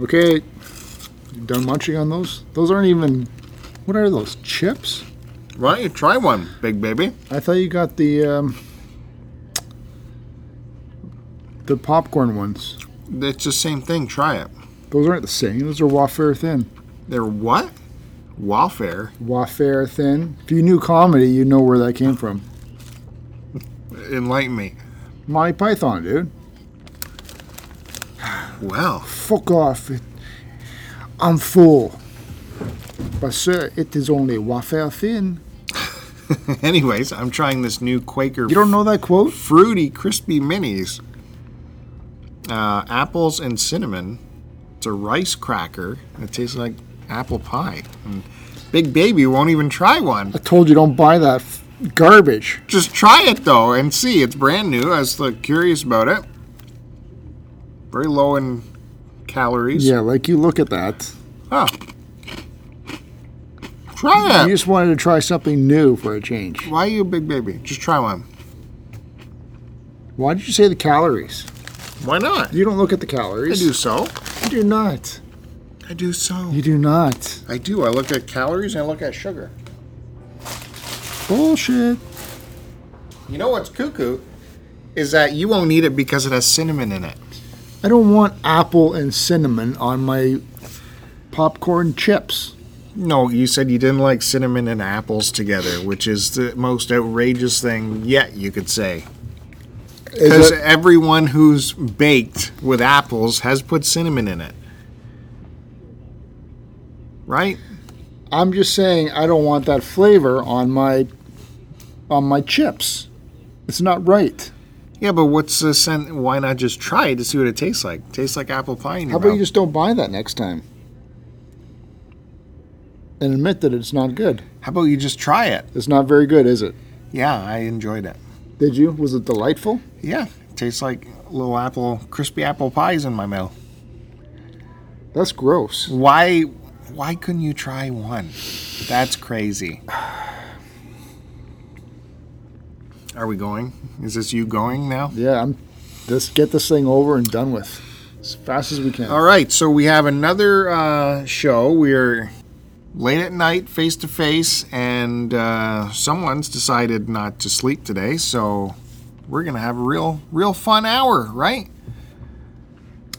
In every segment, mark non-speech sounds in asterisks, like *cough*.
Okay, you done munching on those? Those aren't even. What are those chips? Why don't you try one, big baby? I thought you got the um, the popcorn ones. It's the same thing. Try it. Those aren't the same. Those are Waffair thin. They're what? Welfare. Waffair thin. If you knew comedy, you'd know where that came from. Enlighten me. Monty Python, dude. Well, Fuck off. I'm full. But sir, it is only Waffair thin. *laughs* anyways, I'm trying this new Quaker You don't know that quote? fruity crispy minis. Uh, apples and cinnamon. It's a rice cracker. It tastes like apple pie. And Big Baby won't even try one. I told you don't buy that f- garbage. Just try it though and see. It's brand new. I was like, curious about it. Very low in calories. Yeah, like you look at that. Huh. Try You it. just wanted to try something new for a change. Why are you a big baby? Just try one. Why did you say the calories? Why not? You don't look at the calories. I do so. You do not. I do so. You do not. I do. I look at calories and I look at sugar. Bullshit. You know what's cuckoo? Is that you won't eat it because it has cinnamon in it. I don't want apple and cinnamon on my popcorn chips. No, you said you didn't like cinnamon and apples together, which is the most outrageous thing yet, you could say. Because everyone who's baked with apples has put cinnamon in it. Right? I'm just saying I don't want that flavor on my on my chips. It's not right. Yeah, but what's the sense? Why not just try it to see what it tastes like? Tastes like apple pie in How about you just don't buy that next time? And admit that it's not good. How about you just try it? It's not very good, is it? Yeah, I enjoyed it. Did you? Was it delightful? Yeah, tastes like little apple, crispy apple pies in my mouth. That's gross. Why? Why couldn't you try one? That's crazy. *sighs* *sighs* *sighs* Are we going? Is this you going now? Yeah, I'm just get this thing over and done with as fast as we can. All right, so we have another uh, show. We're late at night, face to face, and uh, someone's decided not to sleep today, so we're gonna have a real, real fun hour, right?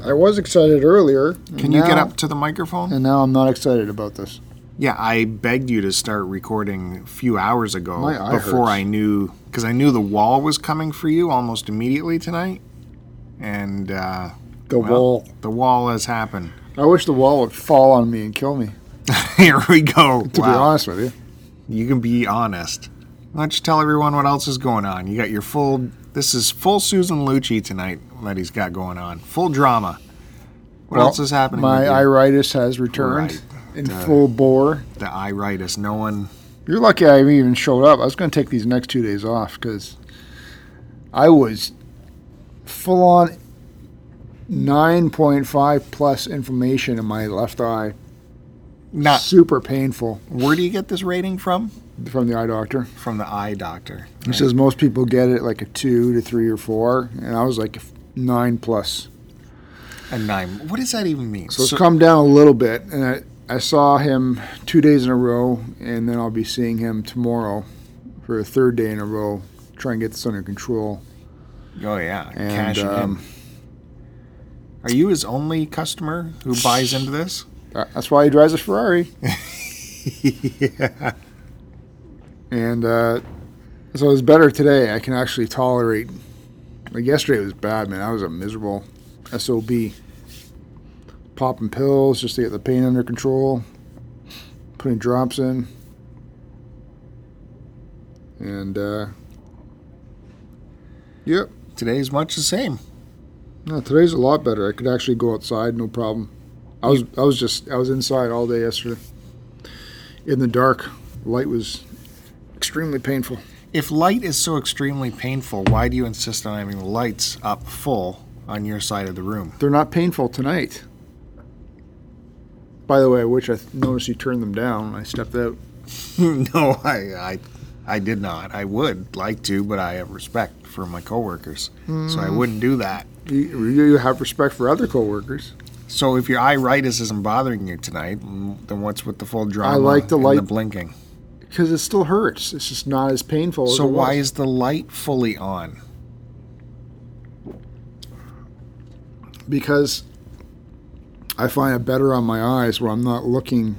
I was excited earlier. Can you get up to the microphone? And now I'm not excited about this. Yeah, I begged you to start recording a few hours ago My eye before hurts. I knew, because I knew the wall was coming for you almost immediately tonight, and uh, The well, wall. the wall has happened. I wish the wall would fall on me and kill me. *laughs* Here we go. To be Wow. honest with you. You can be honest. Why don't you tell everyone what else is going on? You got your full. This is full Susan Lucci tonight that he's got going on. Full drama. What Well, else is happening? My with you? iritis has returned Right. In Uh, full bore. the iritis. No one. You're lucky I even showed up. I was going to take these next two days off because I was full on 9.5 plus inflammation in my left eye. Not. Super painful Where do you get this rating from? from the eye doctor. From the eye doctor. He says most people get it like a two to three or four, and I was like nine plus. A nine. What does that even mean? So it's come down a little bit, and I, saw him two days in a row, and then I'll be seeing him tomorrow for a third day in a row, try and get this under control. oh yeah, And cash um, in. Are you his only customer who buys into this? that's why he drives a Ferrari. *laughs* yeah. And uh, so it's better today. I can actually tolerate. Like yesterday was bad, man. I was a miserable sob. Popping pills just to get the pain under control. Putting drops in. And uh, yep. Today's much the same. No, today's a lot better. I could actually go outside, no problem. I was I was just I was inside all day yesterday. In the dark, light was extremely painful. If light is so extremely painful, why do you insist on having the lights up full on your side of the room? They're not painful tonight. By the way, which I th- noticed you turned them down when I stepped out. *laughs* no, I, I, I did not. I would like to, but I have respect for my coworkers, so I wouldn't do that. You, you have respect for other coworkers. So if your iritis isn't bothering you tonight, mm, then what's with the full drama? I like the light- the blinking. Because it still hurts. It's just not as painful. as So it why is the light fully on? because I find it better on my eyes where I'm not looking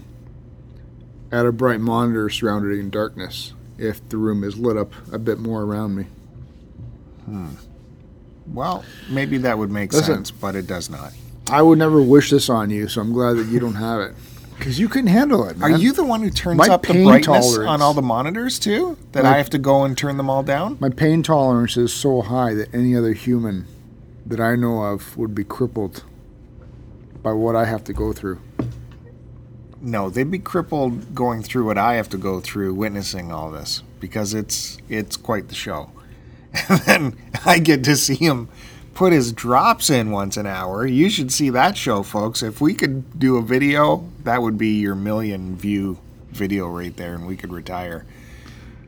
at a bright monitor surrounded in darkness if the room is lit up a bit more around me. Hmm. Well, maybe that would make Listen. sense, but it does not. I would never wish this on you, so I'm glad that you don't have it. Because you couldn't handle it, Are you the one who turns My up the brightness tolerance- on all the monitors too? That My- I have to go and turn them all down? My pain tolerance is so high that any other human that I know of would be crippled by what I have to go through. No, they'd be crippled going through what I have to go through witnessing all this because it's it's quite the show. *laughs* And then I get to see him put his drops in once an hour. You should see that show, folks. If we could do a video, that would be your million view video right there, and we could retire.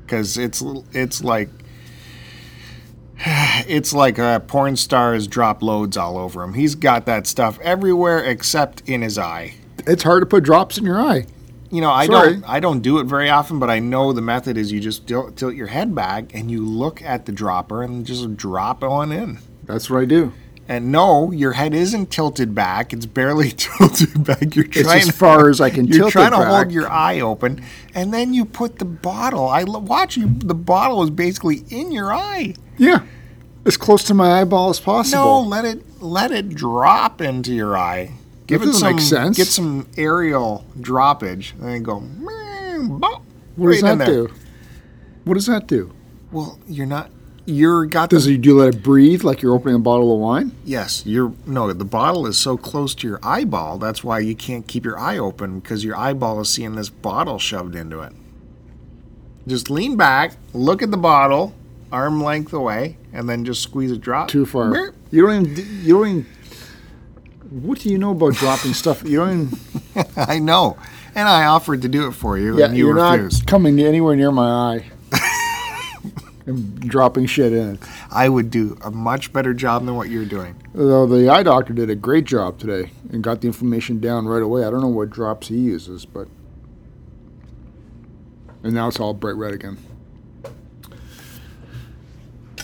Because it's it's like *sighs* it's like a porn stars drop loads all over him. He's got that stuff everywhere except in his eye It's hard to put drops in your eye. you know, I Sorry. don't I don't do it very often, but I know the method is you just tilt, tilt your head back and you look at the dropper and just drop on in. That's what I do. And no, your head isn't tilted back; it's barely *laughs* tilted back. You're It's trying as far as I can *laughs* You're tilt it trying to back. hold your eye open, and then you put the bottle. I watch you. The bottle is basically in your eye. Yeah. As close to my eyeball as possible. No, let it let it drop into your eye. Give That it some make sense. get some aerial droppage, and then go. Bop," What does right in that do? What does that do? Well, you're not. You're got Does the do you let it breathe like you're opening a bottle of wine? yes. You're no. The bottle is so close to your eyeball. That's why you can't keep your eye open because your eyeball is seeing this bottle shoved into it. Just lean back, look at the bottle, arm length away, and then just squeeze a drop. Too far. Meow. You don't even. You don't even. What do you know about dropping stuff? You don't even. *laughs* I know, and I offered to do it for you, Yeah, and you you're refused. not coming anywhere near my eye. *laughs* and dropping shit in it. I would do a much better job than what you're doing. Though the eye doctor did a great job today and got the inflammation down right away. I don't know what drops he uses, but. And now it's all bright red again.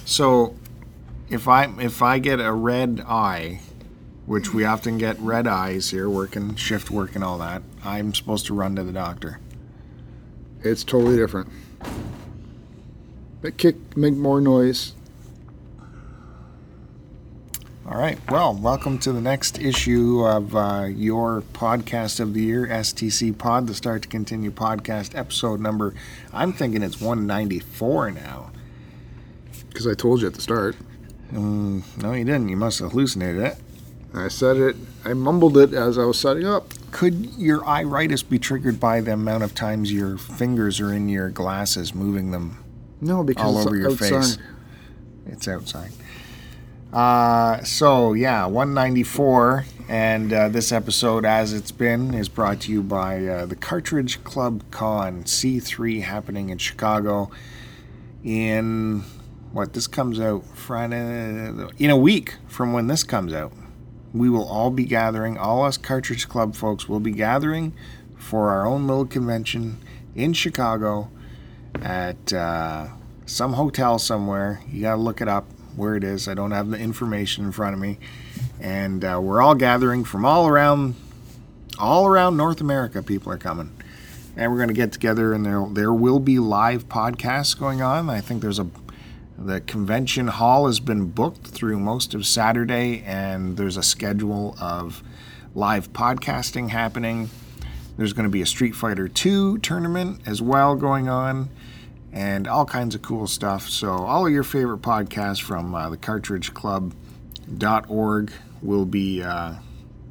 So, if I if I get a red eye, which we often get red eyes here, working shift work and all that, I'm supposed to run to the doctor. It's totally different. But kick, make more noise. All right. Well, welcome to the next issue of uh, your podcast of the year, STC Pod, the Start to Continue podcast, episode number. I'm thinking it's 194 now. Because I told you at the start. Mm, no, you didn't. You must have hallucinated it. I said it, I mumbled it as I was setting up. Could your iritis be triggered by the amount of times your fingers are in your glasses, moving them No, because all over your outside. face? It's outside. Uh, so yeah, 194, and uh, this episode, as it's been, is brought to you by uh, the Cartridge Club Con C3 happening in Chicago. In what this comes out Friday in a week from when this comes out. We will all be gathering, all us Cartridge Club folks will be gathering for our own little convention in Chicago at uh, some hotel somewhere. You got to look it up where it is. I don't have the information in front of me. And uh, we're all gathering from all around, all around North America. People are coming, and we're going to get together. And there there will be live podcasts going on. I think there's a the convention hall has been booked through most of Saturday, and there's a schedule of live podcasting happening. There's going to be a Street Fighter 2 tournament as well going on, and all kinds of cool stuff. So, all of your favorite podcasts from uh, the Club.org will be, uh,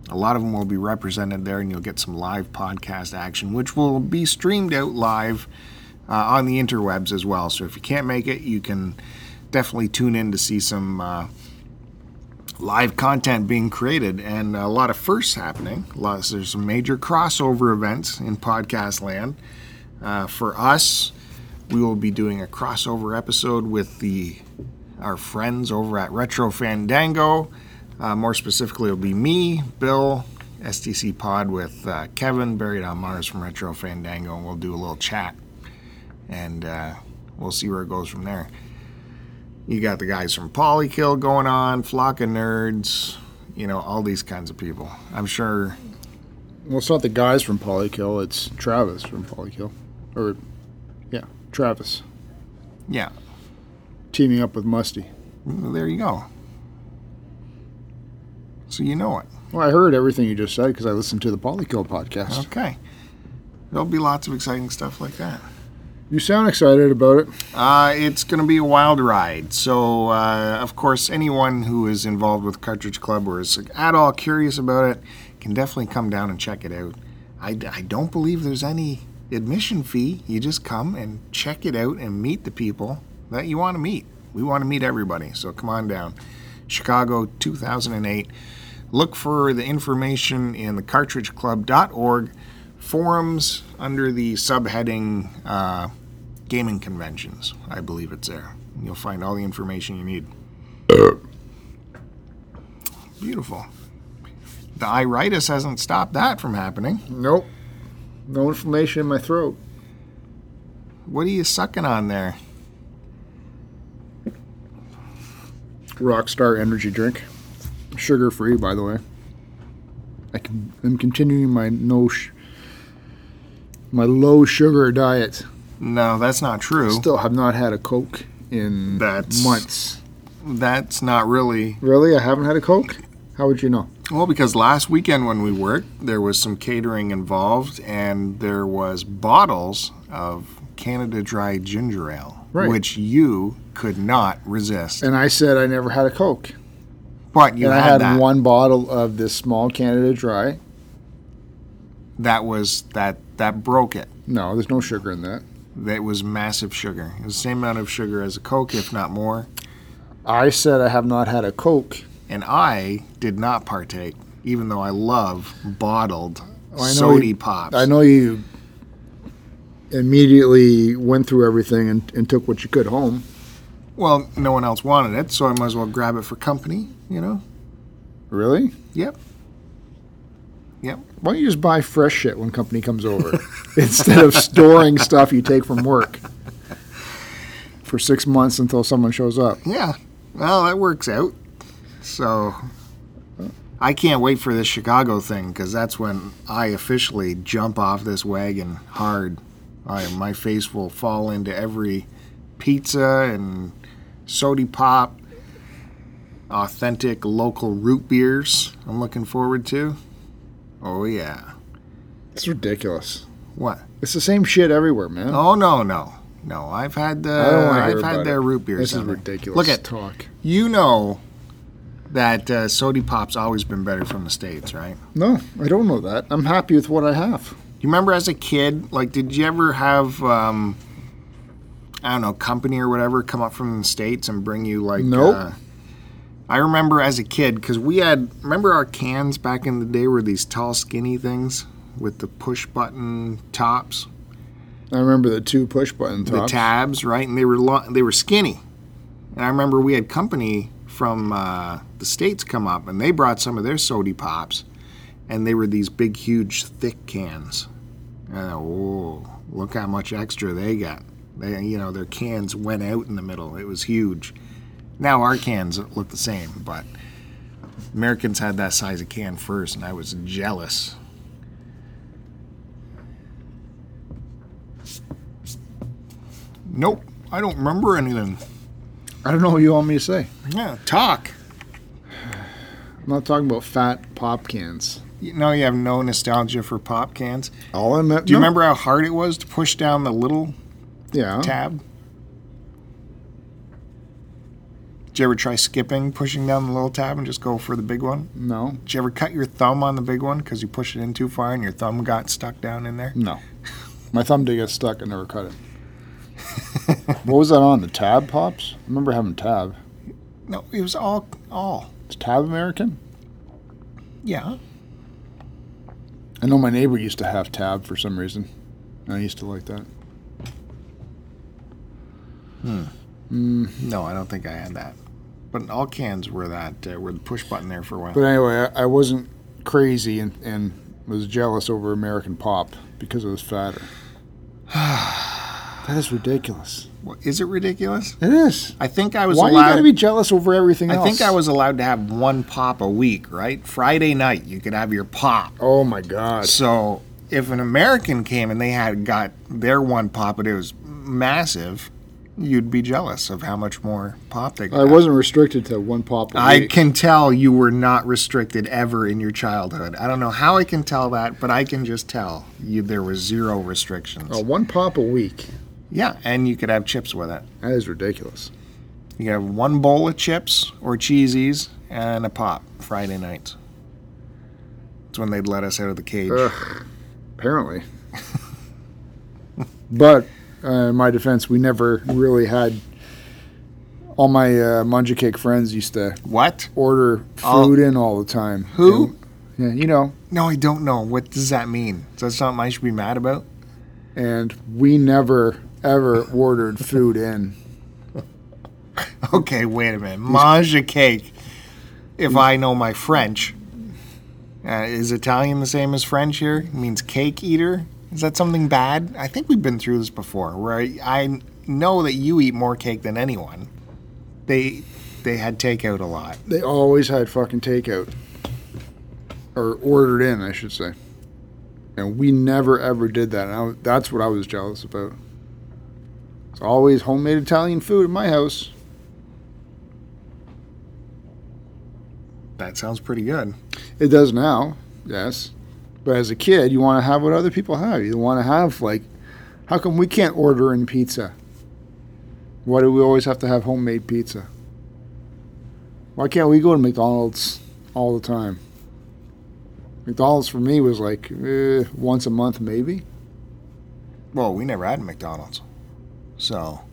a lot of them will be represented there, and you'll get some live podcast action, which will be streamed out live uh, on the interwebs as well. So, if you can't make it, you can definitely tune in to see some. Uh, live content being created and a lot of firsts happening. A lot, there's some major crossover events in podcast land. Uh, for us, we will be doing a crossover episode with the our friends over at Retro Fandango. Uh, more specifically, it'll be me, Bill, STC pod with uh, Kevin buried on Mars from Retro Fandango, and we'll do a little chat, and uh, we'll see where it goes from there. You got the guys from Polykill going on, Flock of Nerds, you know, all these kinds of people. I'm sure. Well, it's not the guys from Polykill. It's Travis from Polykill, or yeah, Travis Yeah, teaming up with Musty. well, there you go. So you know it. Well, I heard everything you just said because I listened to the Polykill podcast. Okay. There'll be lots of exciting stuff like that. You sound excited about it. Uh, it's going to be a wild ride. So, uh, of course, anyone who is involved with Cartridge Club or is at all curious about it can definitely come down and check it out. I, I don't believe there's any admission fee. You just come and check it out and meet the people that you want to meet. We want to meet everybody. So, come on down. Chicago 2008. Look for the information in the cartridgeclub.org forums under the subheading uh, gaming conventions. I believe it's there. You'll find all the information you need. Beautiful. The iritis hasn't stopped that from happening. Nope. No inflammation in my throat. What are you sucking on there? Rockstar energy drink. Sugar free, by the way. I can, I'm continuing my no sh- my low sugar diet. No, that's not true. Still have not had a Coke in That's- months. That's not really. Really? I haven't had a Coke? How would you know? Well, because last weekend when we worked, there was some catering involved, and there was bottles of Canada Dry Ginger Ale, Right. which you could not resist. And I said I never had a Coke. But you and had, I had that. one bottle of this small Canada Dry. That was that that broke it. No, there's no sugar in that. That was massive sugar. It was the same amount of sugar as a Coke, if not more. I said I have not had a Coke. And I did not partake, even though I love bottled Oh, I sody you- pops. I know you immediately went through everything and, and took what you could home. Well, no one else wanted it, so I might as well grab it for company. You know. Really? Yep. Yep. Why don't you just buy fresh shit when company comes over *laughs* instead of storing stuff you take from work for six months until someone shows up? Yeah. Well, that works out. So I can't wait for this Chicago thing because that's when I officially jump off this wagon hard. I, my face will fall into every pizza and sody pop, authentic local root beers. I'm looking forward to. Oh yeah. It's ridiculous. What? It's the same shit everywhere, man. Oh no no no! I've had the I don't want to hear I've had their it. root beers. This is ridiculous. Look at talk. You know that uh, sody pop's always been better from the states, right? No, I don't know that. I'm happy with what I have. You remember as a kid, like, did you ever have, um, I don't know, company or whatever come up from the states and bring you like? Nope. Uh, I remember as a kid because we had. Remember our cans back in the day were these tall, skinny things with the push button tops, I remember the two push button tops. the tabs, right? And they were lo- they were skinny. And I remember we had company from uh, the states come up, and they brought some of their sody pops, and they were these big, huge, thick cans. And oh, look how much extra they got. They, you know, their cans went out in the middle. It was huge. Now our cans look the same, but Americans had that size of can first, and I was jealous. Nope, I don't remember anything. I don't know what you want me to say. Yeah, talk. I'm not talking about fat pop cans. You know, you have no nostalgia for pop cans. All I meant. Do you remember how hard it was to push down the little Yeah. tab? Did you ever try skipping, pushing down the little tab and just go for the big one? No. Did you ever cut your thumb on the big one because you pushed it in too far and your thumb got stuck down in there? No. My thumb did get stuck. I never cut it. *laughs* what was that on? The tab pops? I remember having tab. No, it was all all. Is tab American? Yeah. I know my neighbor used to have tab for some reason. I used to like that. Hmm. No, I don't think I had that. But all cans were that uh, were the push button there for a while. But anyway, I, I wasn't crazy and, and was jealous over American Pop because it was fatter. *sighs* that is ridiculous. What- Is it ridiculous? It is. I think I was Why you gotta be jealous over everything I else? think I was allowed to have one pop a week, right? Friday night, you could have your pop. Oh my god. So if an American came and they had got their one pop, and it was massive, you'd be jealous of how much more pop they got. I wasn't restricted to one pop a I week. I can tell you were not restricted ever in your childhood. I don't know how I can tell that, but I can just tell you there was zero restrictions. Oh, one pop a week. Yeah, and you could have chips with it. That is ridiculous. You could have one bowl of chips or cheesies and a pop Friday nights. That's when they'd let us out of the cage. Ugh, apparently. *laughs* but uh, in my defense, we never really had. All my uh, Cake friends used to What? order Oh. food in all the time. Who? And- yeah, you know. No, I don't know. What does that mean? Is that something I should be mad about? And we never ever ordered food in. *laughs* Okay, wait a minute. Mangiacake. If I know my French, uh, is Italian the same as French here? It means cake eater. Is that something bad? I think we've been through this before, where I, I know that you eat more cake than anyone. They they had takeout a lot. They always had fucking takeout. Or ordered in, I should say. And we never ever did that. And I, that's what I was jealous about. It's always homemade Italian food in my house. That sounds pretty good. It does now, yes. But as a kid, you want to have what other people have. You want to have, like, how come we can't order in pizza? Why do we always have to have homemade pizza? Why can't we go to McDonald's all the time? McDonald's for me was like eh, once a month, maybe. Well, we never had McDonald's, so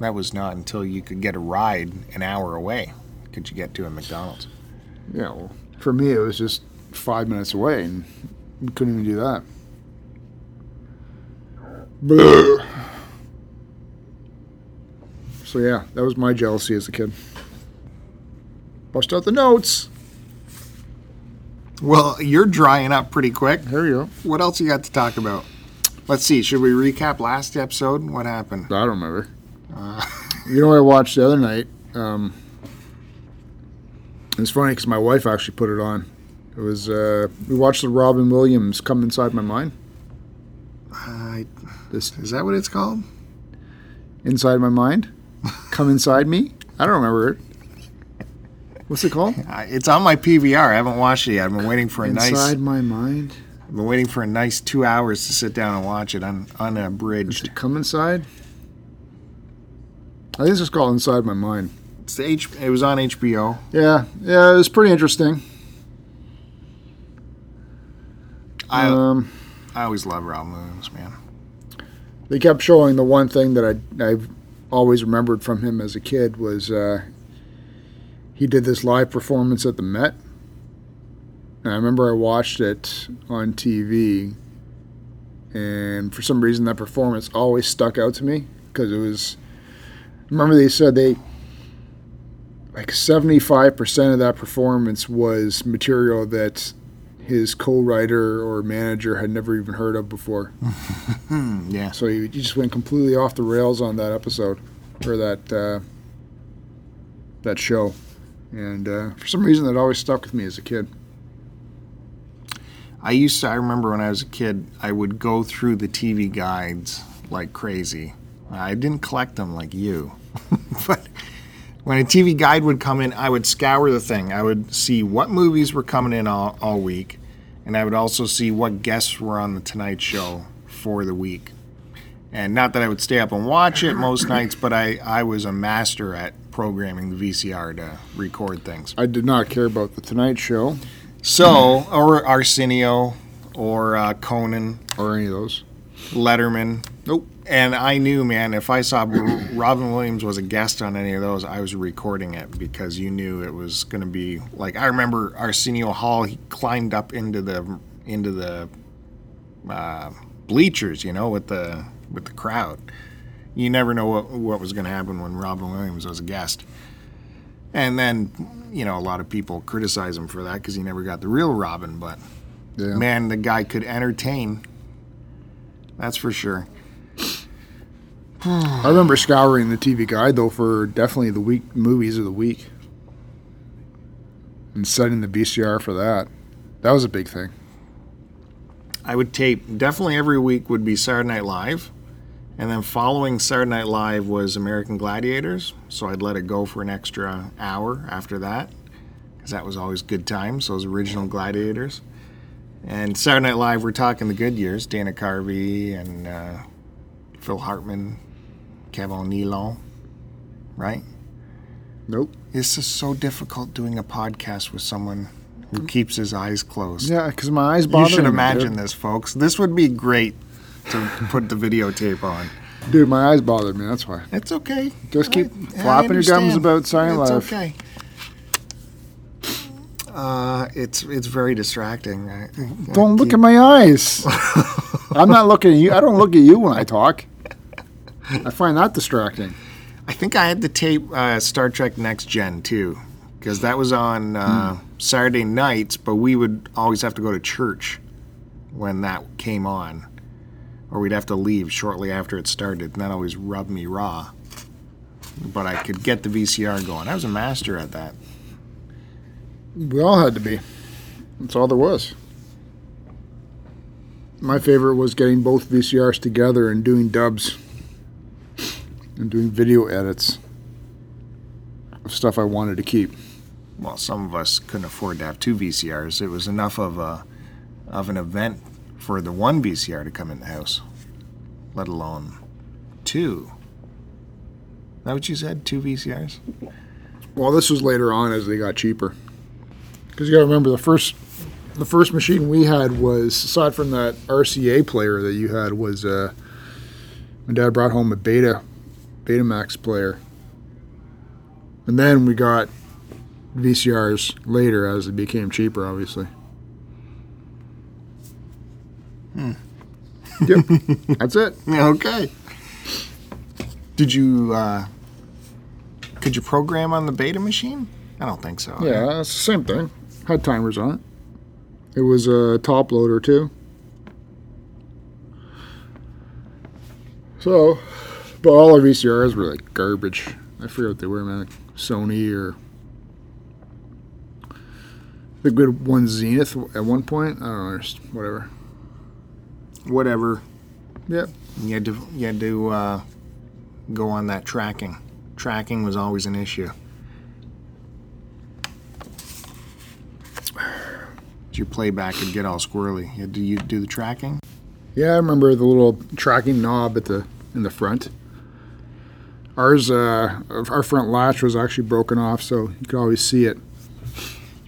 that was not until you could get a ride an hour away could you get to a McDonald's. Yeah, well, for me, it was just five minutes away, and we couldn't even do that. So yeah, that was my jealousy as a kid. Bust out the notes. Well, you're drying up pretty quick. There you go. What else you got to talk about? Let's see. Should we recap last episode? What happened? I don't remember. *laughs* you know what I watched the other night? Um, it's funny because my wife actually put it on. It was uh, we watched the Robin Williams "Come Inside My Mind." Uh, This is that what it's called? inside my mind, come inside me. I don't remember it. What's it called? It's on my PVR. I haven't watched it yet. I've been waiting for a Inside nice. Inside my mind. I've been waiting for a nice two hours to sit down and watch it on unabridged. come inside? I think it's just called Inside My Mind. H, it was on HBO. Yeah, yeah, it was pretty interesting. I Um, I always love Robin Williams, man. they kept showing the one thing that I I've always remembered from him as a kid was uh, he did this live performance at the Met, and I remember I watched it on TV, and for some reason that performance always stuck out to me because it was. Remember they said they like seventy five percent of that performance was material that his co-writer or manager had never even heard of before. *laughs* Yeah. So he, he just went completely off the rails on that episode or that uh, that show, and uh, for some reason that always stuck with me as a kid. I used to, I remember when I was a kid, I would go through the TV guides like crazy. I didn't collect them like you. *laughs* but when a TV guide would come in, I would scour the thing. I would see what movies were coming in all, all week, and I would also see what guests were on The Tonight Show for the week. And not that I would stay up and watch it most nights, but I, I was a master at programming the VCR to record things. I did not care about the Tonight Show So, or Arsenio, or uh, Conan, or any of those. Letterman. And I knew, man, if I saw Robin Williams was a guest on any of those, I was recording it because you knew it was going to be like. I remember Arsenio Hall. He climbed up into the into the uh, bleachers, you know, with the with the crowd. You never know what what was going to happen when Robin Williams was a guest. And then, you know, a lot of people criticize him for that because he never got the real Robin. But Yeah. man, the guy could entertain. That's for sure. I remember scouring the TV guide though for definitely the week movies of the week, and setting the VCR for that. That was a big thing. I would tape definitely every week would be Saturday Night Live, and then following Saturday Night Live was American Gladiators. So I'd let it go for an extra hour after that, because that was always good times. Those original Gladiators, and Saturday Night Live. We're talking the good years: Dana Carvey and uh, Phil Hartman, Kevin Nealon, right? Nope. It's just so difficult doing a podcast with someone who keeps his eyes closed. Yeah, because my eyes bother You should imagine dude. this, folks. This would be great to put the videotape on. Dude, my eyes bothered me. That's why. It's okay. Just keep I- I flapping your gums about Silent It's Life. okay. Uh, it's it's very distracting. I, I Don't look at my eyes. *laughs* I'm not looking at you. I don't look at you when I talk. *laughs* I find that distracting. I think I had to tape uh, Star Trek Next Gen too, because that was on uh, Saturday nights, but we would always have to go to church when that came on, or we'd have to leave shortly after it started, and that always rubbed me raw. But I could get the VCR going. I was a master at that. We all had to be. That's all there was. My favorite was getting both VCRs together and doing dubs and doing video edits of stuff I wanted to keep. well, some of us couldn't afford to have two VCRs. It was enough of a of an event for the one VCR to come in the house, let alone two. Is that what you said? Two VCRs? Well, this was later on as they got cheaper. Because you got to remember the first, the first machine we had was aside from that RCA player that you had was uh, my dad brought home a Beta, Betamax player, and then we got VCRs later as it became cheaper, obviously. Yep, that's it. *laughs* Okay. Did you uh, could you program on the Beta machine? I don't think so. Yeah, it's the same thing. Had timers on it. It was a top loader too. So, but all our VCRs were like garbage. I forget what they were, man. Like Sony or the good one Zenith at one point. I don't know, whatever. Whatever. Yep. You had to you had to uh, go on that tracking. Tracking was always an issue. Your playback would get all squirrely. You had to you do the tracking. Yeah, I remember the little tracking knob at the in the front. Ours, uh, our front latch was actually broken off, so you could always see it.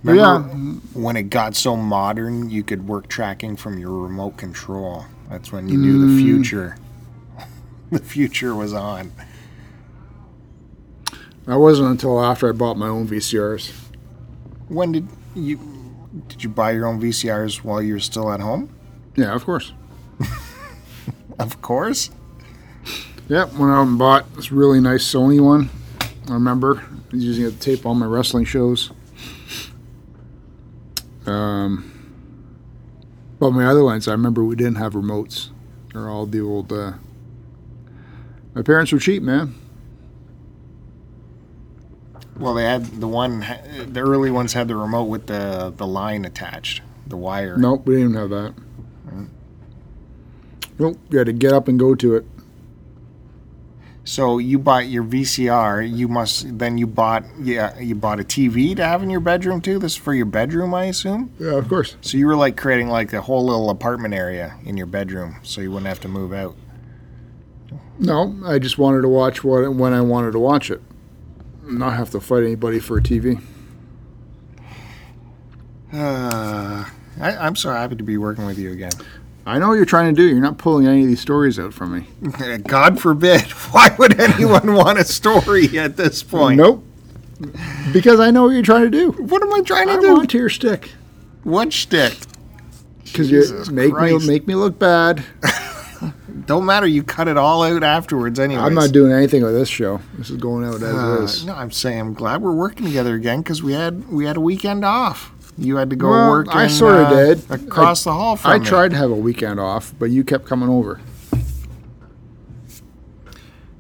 Remember yeah, when it got so modern, you could work tracking from your remote control. That's when you knew the future. *laughs* the future was on. that wasn't until after I bought my own VCRs. When did you did you buy your own VCRs while you were still at home? Yeah, of course. *laughs* Of course. Yep, went out and bought this really nice Sony one. I remember I was using it to tape all my wrestling shows. Um, but my other ones, I remember we didn't have remotes. They're all the old. Uh, my parents were cheap, man. Well, they had the one. The early ones had the remote with the the line attached, the wire. Nope, we didn't have that. Nope, you had to get up and go to it. So you bought your VCR. You must then you bought yeah you bought a TV to have in your bedroom too. This is for your bedroom, I assume. Yeah, of course. So you were like creating like a whole little apartment area in your bedroom, so you wouldn't have to move out. No, I just wanted to watch what when I wanted to watch it, not have to fight anybody for a TV. Uh, I, I'm so happy to be working with you again. I know what you're trying to do. You're not pulling any of these stories out from me. *laughs* God forbid. *laughs* Why would anyone *laughs* want a story at this point? Nope. Because I know what you're trying to do. What am I trying to I do? want your stick. What shtick? Because you make Christ. me make me look bad. don't matter. You cut it all out afterwards, anyway. I'm not doing anything with this show. This is going out as Uh, is. no, I'm saying I'm glad we're working together again because we had we had a weekend off. You had to go Well, work. I sorta uh, did. across the hall from I me. tried to have a weekend off, but you kept coming over.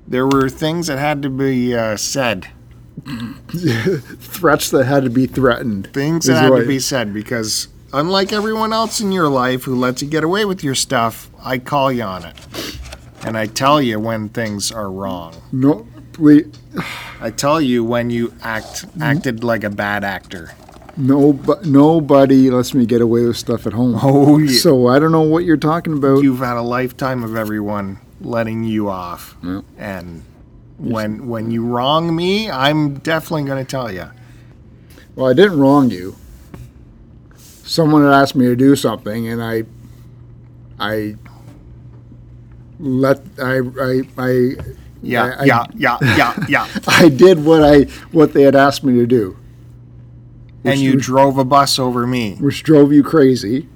There were things that had to be uh, said. *laughs* Threats that had to be threatened. Things that had what- to be said because unlike everyone else in your life who lets you get away with your stuff, I call you on it. And I tell you when things are wrong. No, please, *sighs* I tell you when you act acted like a bad actor. No, but nobody lets me get away with stuff at home. Oh, yeah. So I don't know what you're talking about. You've had a lifetime of everyone letting you off. Yeah. And when when you wrong me, I'm definitely going to tell you. Well, I didn't wrong you. Someone had asked me to do something, and I, I let I I I Yeah, I- yeah, yeah, yeah, yeah. *laughs* I did what I what they had asked me to do, and you drove a bus over me. which drove you crazy.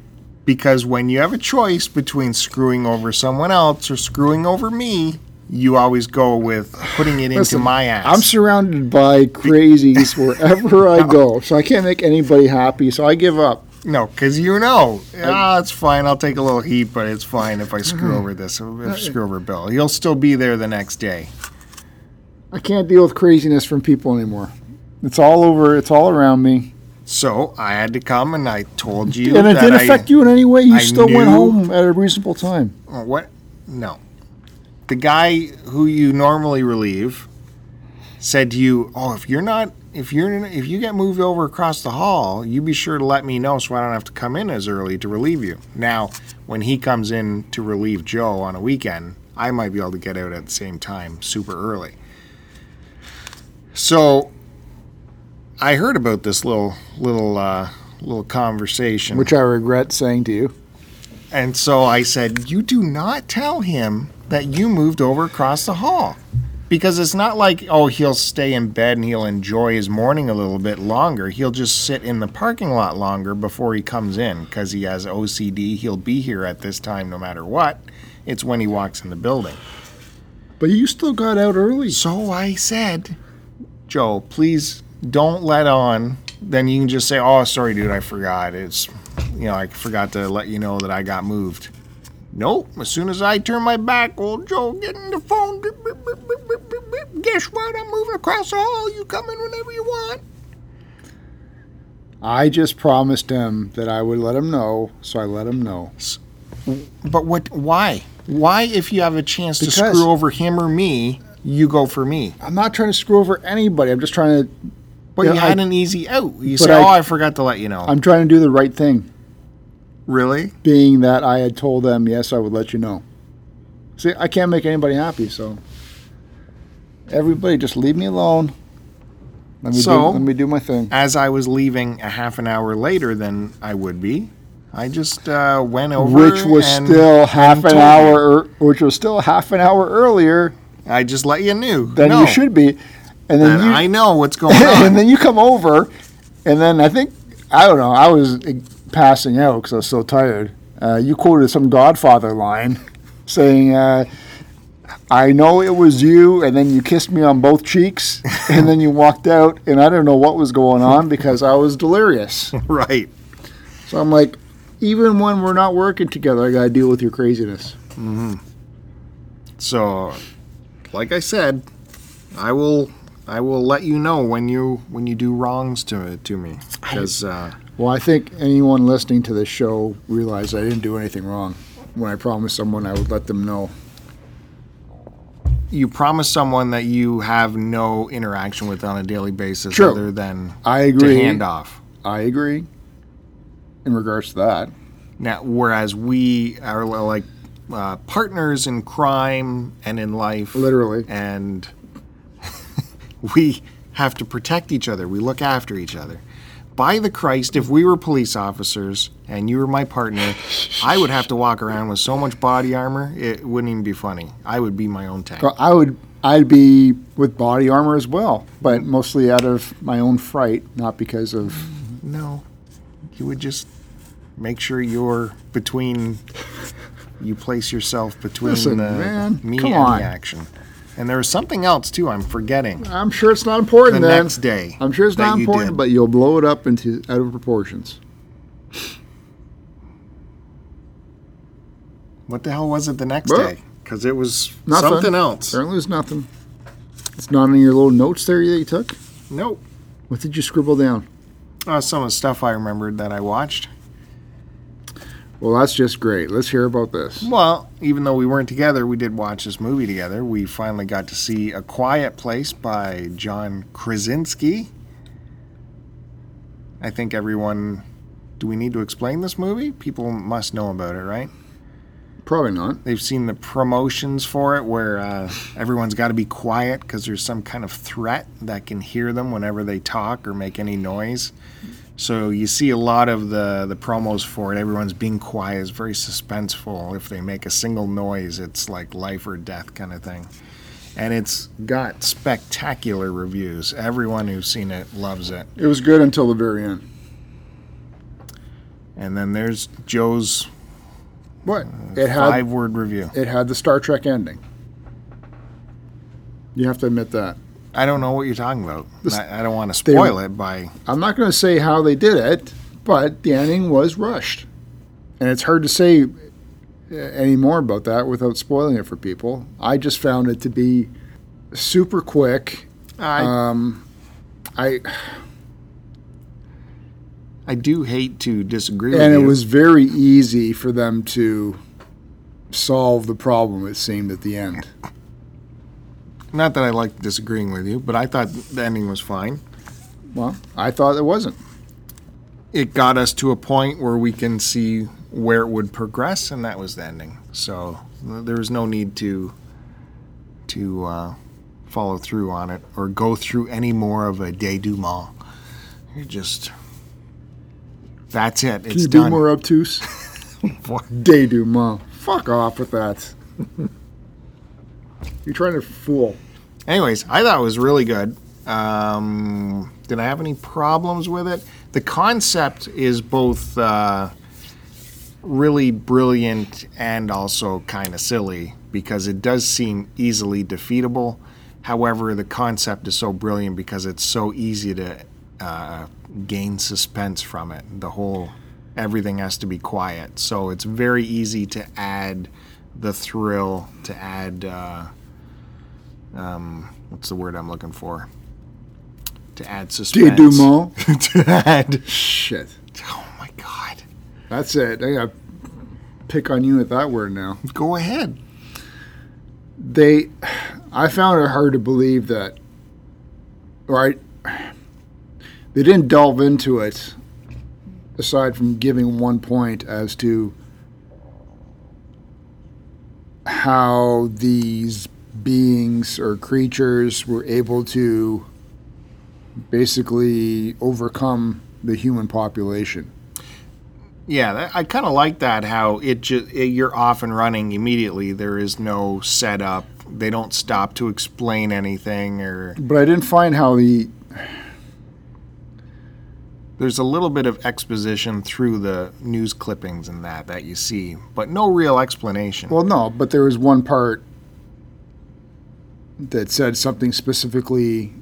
Because when you have a choice between screwing over someone else or screwing over me, you always go with putting it into my ass. I'm surrounded by crazies *laughs* wherever I go, so I can't make anybody happy. So I give up. no, because you know, ah, it's fine. I'll take a little heat, but it's fine if I screw over this. If I screw over Bill, he'll still be there the next day. I can't deal with craziness from people anymore. It's all over. It's all around me, So I had to come, and I told you and it didn't I, affect you in any way. You I still went home at a reasonable time. Oh, What? No. The guy who you normally relieve said to you, "Oh, if you're not, if you're, if you get moved over across the hall, you be sure to let me know so I don't have to come in as early to relieve you." Now, when he comes in to relieve Joe on a weekend, I might be able to get out at the same time, super early. So, I heard about this little, little, uh, little conversation. which I regret saying to you. And so I said, You do not tell him that you moved over across the hall. Because it's not like, oh, he'll stay in bed and he'll enjoy his morning a little bit longer. He'll just sit in the parking lot longer before he comes in because he has OCD. He'll be here at this time no matter what. It's when he walks in the building. But you still got out early. So I said, Joe, please don't let on. Then you can just say, oh, sorry, dude, I forgot. It's, you know, I forgot to let you know that I got moved. Nope. As soon as I turn my back, old Joe getting the phone. Guess what? I'm moving across the hall. You come in whenever you want. I just promised him that I would let him know, so I let him know. But what? Why? Why, if you have a chance to screw over him or me, you go for me? I'm not trying to screw over anybody. I'm just trying to. But you I- had an easy out. You say, I- "Oh, I forgot to let you know." I'm trying to do the right thing, really? being that I had told them yes, I would let you know. See, I can't make anybody happy, so everybody just leave me alone. Let me So- do, let me do my thing. as I was leaving a half an hour later than I would be, I just uh, went over, Which was still half an hour, er, which was still half an hour earlier. I just let you knew. than no, you should be, and then And you I know what's going *laughs* on. and then you come over, and then I think I don't know. I was eh, passing out because I was so tired. Uh, you quoted some Godfather line, *laughs* saying, uh, "I know it was you," and then you kissed me on both cheeks, *laughs* and then you walked out, and I don't know what was going on because I was delirious. right. So I'm like, even when we're not working together, I got to deal with your craziness. Mm-hmm. So, like I said, I will. I will let you know when you when you do wrongs to to me because uh, Well, I think anyone listening to this show realized I didn't do anything wrong. When I promised someone I would let them know. you promise someone that you have no interaction with on a daily basis True. other than I to agree. hand off. I agree. In regards to that, Now, whereas we are like uh, partners in crime and in life, literally. and we have to protect each other. We look after each other. By the Christ, if we were police officers and you were my partner, I would have to walk around with so much body armor, it wouldn't even be funny. I would be my own tank. I would. I'd be with body armor as well, but mostly out of my own fright, not because of. No, you would just make sure you're between You place yourself between Listen, the man, me and on. the action. And there was something else too. I'm forgetting. I'm sure it's not important The then. next day I'm sure it's not important, did. but you'll blow it up into out of proportions. What the hell was it the next Well, day? Because it was Nothing. something else. Apparently, it was nothing. It's not in your little notes there that you took. Nope. What did you scribble down? Uh, some of the stuff I remembered that I watched. Well, that's just great. Let's hear about this. Well, even though we weren't together, we did watch this movie together. We finally got to see A Quiet Place by John Krasinski. I think everyone. Do we need to explain this movie? People must know about it, right? Probably not. They've seen the promotions for it where uh, everyone's got to be quiet because there's some kind of threat that can hear them whenever they talk or make any noise. So you see a lot of the, the promos for it. Everyone's being quiet. It's very suspenseful. If they make a single noise, it's like life or death kind of thing. And it's got spectacular reviews. Everyone who's seen it loves it. It was good until the very end. And then there's Joe's What? Uh, it had five word review. it had the Star Trek ending. You have to admit that. I don't know what you're talking about. I, I don't want to they- spoil it by I'm not going to say how they did it, but the ending was rushed, and it's hard to say uh, any more about that without spoiling it for people. I just found it to be super quick. I, Um, I I do hate to disagree with and it you. was very easy for them to solve the problem. It seemed at the end. Not that I like disagreeing with you, but I thought the ending was fine. Well, I thought it wasn't. It got us to a point where we can see where it would progress, and that was the ending. So th- there was no need to to uh, follow through on it or go through any more of a denouement. You just that's it. Can It's you be done. more obtuse? *laughs* Denouement. Fuck off with that. *laughs* You're trying to fool. Anyways, I thought it was really good. Um, did I have any problems with it? The concept is both uh, really brilliant and also kind of silly because it does seem easily defeatable. However, the concept is so brilliant because it's so easy to uh, gain suspense from it. The whole everything has to be quiet, so it's very easy to add the thrill, to add. Uh, um, what's the word I'm looking for? To add suspense. Denouement. *laughs* to add. Shit. Oh my god. That's it. I got to pick on you with that word now. Go ahead. They, I found it hard to believe that, right? They didn't delve into it aside from giving one point as to how these beings or creatures were able to basically overcome the human population. Yeah, I kind of like that. How it just you're off and running immediately. There is no setup. They don't stop to explain anything, or But I didn't find how the there's a little bit of exposition through the news clippings and that that you see, but no real explanation. Well, no, but there was one part that said something specifically.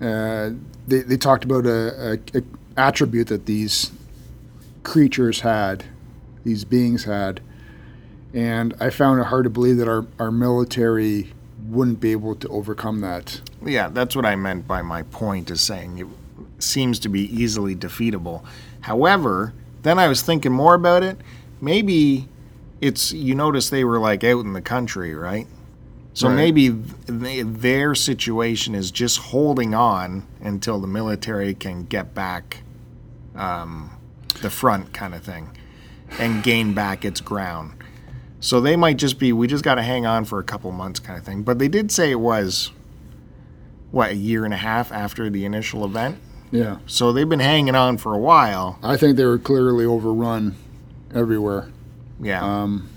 Uh, they they talked about a, a, a attribute that these creatures had, these beings had, and I found it hard to believe that our our military wouldn't be able to overcome that. Yeah, that's what I meant by my point is saying it seems to be easily defeatable. However, then I was thinking more about it. Maybe it's you notice they were like out in the country, right? So Right. maybe they, their situation is just holding on until the military can get back um, the front, kind of thing, and gain back its ground. So they might just be, we just got to hang on for a couple months, kind of thing. But they did say it was what a year and a half after the initial event. Yeah, So they've been hanging on for a while. I think they were clearly overrun everywhere. Yeah. Um,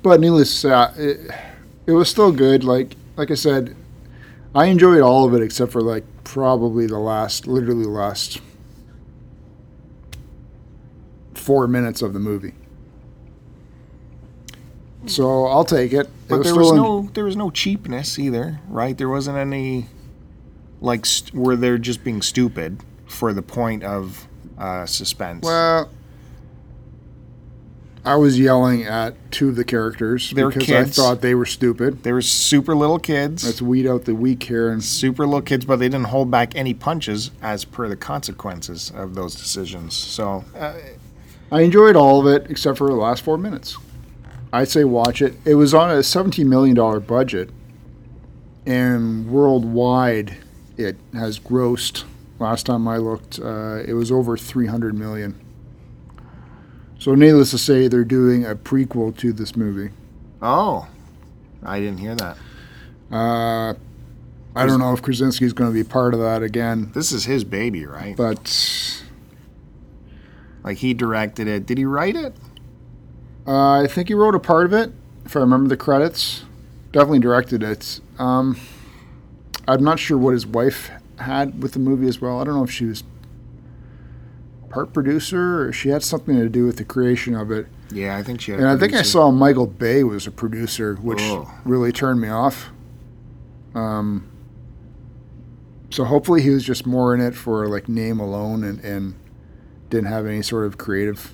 but needless to say, uh, it, it was still good. Like like I said, I enjoyed all of it except for like probably the last, literally the last four minutes of the movie. So I'll take it. But it there was no there was no cheapness either, right? There wasn't any like st- where they're just being stupid for the point of uh, suspense. Well, I was yelling at two of the characters They because. I thought they were stupid. they were super little kids. Let's weed out the weak here. And super little kids, but they didn't hold back any punches as per the consequences of those decisions. So, uh, I enjoyed all of it except for the last four minutes. I'd say watch it. It was on a $17 million budget, and worldwide it has grossed. Last time I looked, uh, it was over 300 million. So, needless to say, they're doing a prequel to this movie. oh, I didn't hear that. Uh, I don't know if Krasinski's going to be part of that again, This is his baby, right? but Like he directed it. Did he write it? uh, I think he wrote a part of it, if I remember the credits. Definitely directed it. Um, I'm not sure what his wife had with the movie as well. I don't know if she was part producer or she had something to do with the creation of it. Yeah, I think she had. And a I think I saw Michael Bay was a producer, which Oh. really turned me off. Um, so hopefully he was just more in it for like name alone and, and didn't have any sort of creative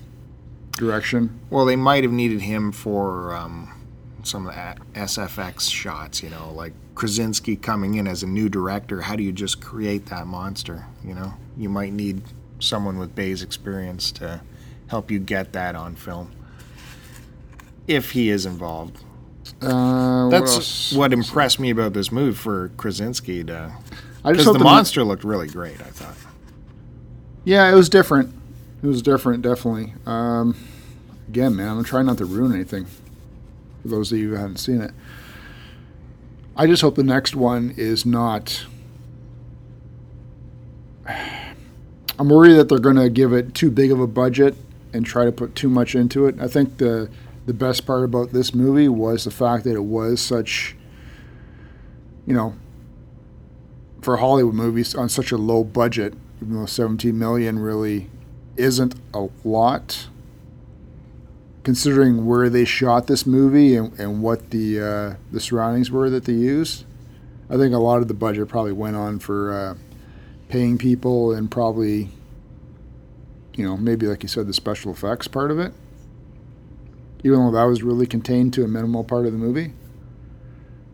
direction. Well, they might have needed him for um, some of the SFX shots. You know, like Krasinski coming in as a new director. How do you just create that monster? You know, you might need someone with Bay's experience to help you get that on film. If he is involved, Uh, that's else? what impressed me about this movie for Krasinski to I because the mo- monster looked really great. I thought. Yeah, it was different. It was different, definitely. Um, again, man, I'm trying not to ruin anything for those of you who haven't seen it. I just hope the next one is not. I'm worried that they're going to give it too big of a budget and try to put too much into it. I think the the best part about this movie was the fact that it was such, you know, for Hollywood movies on such a low budget, even though 17 million really isn't a lot, considering where they shot this movie and, and what the uh, the surroundings were that they used. I think a lot of the budget probably went on for uh, paying people and probably, you know, maybe like you said, the special effects part of it. Even though that was really contained to a minimal part of the movie.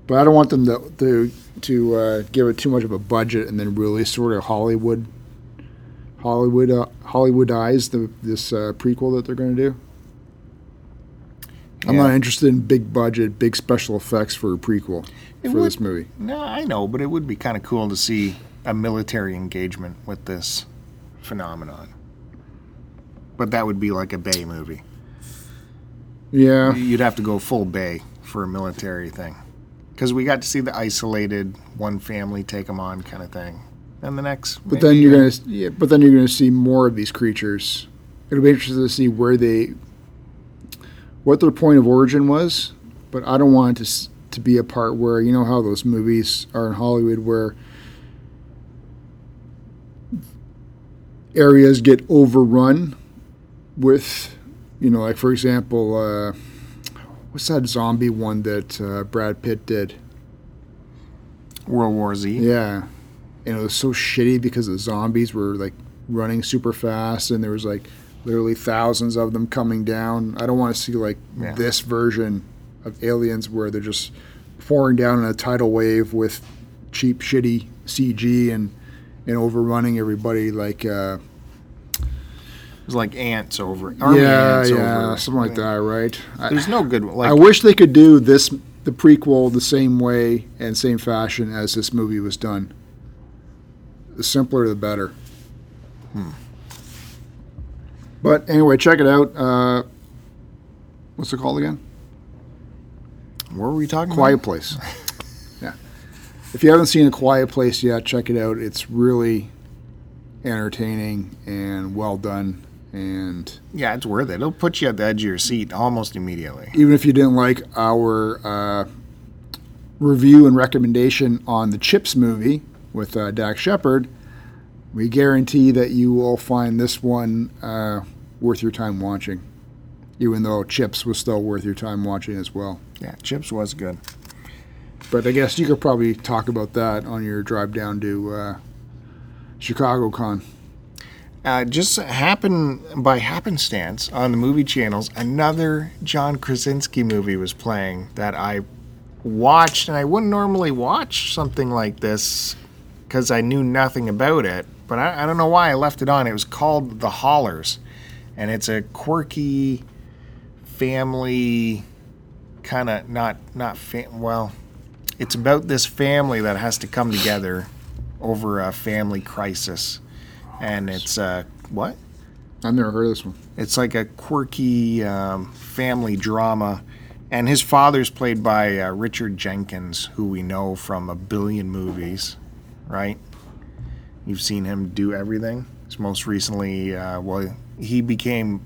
But I don't want them to to, to uh, give it too much of a budget and then really sort of Hollywood Hollywood uh, Hollywoodize the this uh, prequel that they're going to do. I'm Yeah. not interested in big budget, big special effects for a prequel It for would- this movie. No, I know, but it would be kind of cool to see a military engagement with this phenomenon. But that would be like a Bay movie. Yeah, You'd have to go full Bay for a military thing. Because we got to see the isolated one family take them on kind of thing. And the next. but then you're gonna yeah, but then you're gonna see more of these creatures. It'll be interesting to see where they what their point of origin was. But I don't want it to to be a part where you know how those movies are in Hollywood where areas get overrun with, you know, like for example, uh, what's that zombie one that uh, Brad Pitt did? World War Z. Yeah, and it was so shitty because the zombies were like running super fast, and there was like literally thousands of them coming down. I don't want to see like Yeah. this version of aliens where they're just pouring down in a tidal wave with cheap, shitty CG and and overrunning everybody like. Uh, It was like ants over. Army yeah, ants yeah, over. something like that, right? I, There's no good. Like I wish they could do this, the prequel, the same way and same fashion as this movie was done. The simpler, the better. But anyway, check it out. Uh, what's it called again? what were we talking Quiet about? Place. *laughs* If you haven't seen A Quiet Place yet, check it out. It's really entertaining and well done. And Yeah, it's worth it. It'll put you at the edge of your seat almost immediately. even if you didn't like our uh, review and recommendation on the Chips movie with uh, Dax Shepard, we guarantee that you will find this one uh, worth your time watching. even though Chips was still worth your time watching as well. Yeah, Chips was good. But I guess you could probably talk about that on your drive down to uh, Chicago Con. Uh, just happen by happenstance on the movie channels, another John Krasinski movie was playing that I watched, and I wouldn't normally watch something like this because I knew nothing about it. But I, I don't know why I left it on. It was called The Hollars, and it's a quirky family kind of not not fam- well. It's about this family that has to come together over a family crisis and it's uh, what? I've never heard of this one. It's like a quirky um, family drama, and his father's played by uh, Richard Jenkins, who we know from a billion movies, right? You've seen him do everything. His most recently, uh, well, he became,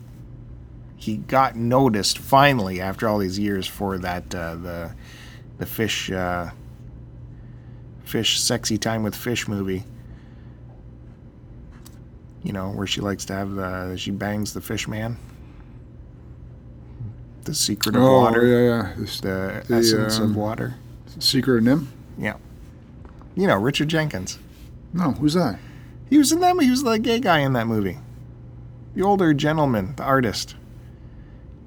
he got noticed finally after all these years for that uh, the, the fish, uh, fish sexy time with fish movie you know, where she likes to have the she bangs the fish man. The secret of oh, water. yeah, yeah. This- The, The, essence um, of water. Secret of Nim? Yeah. You know, Richard Jenkins. No, who's that? He was in that he was the gay guy in that movie. The older gentleman, the artist.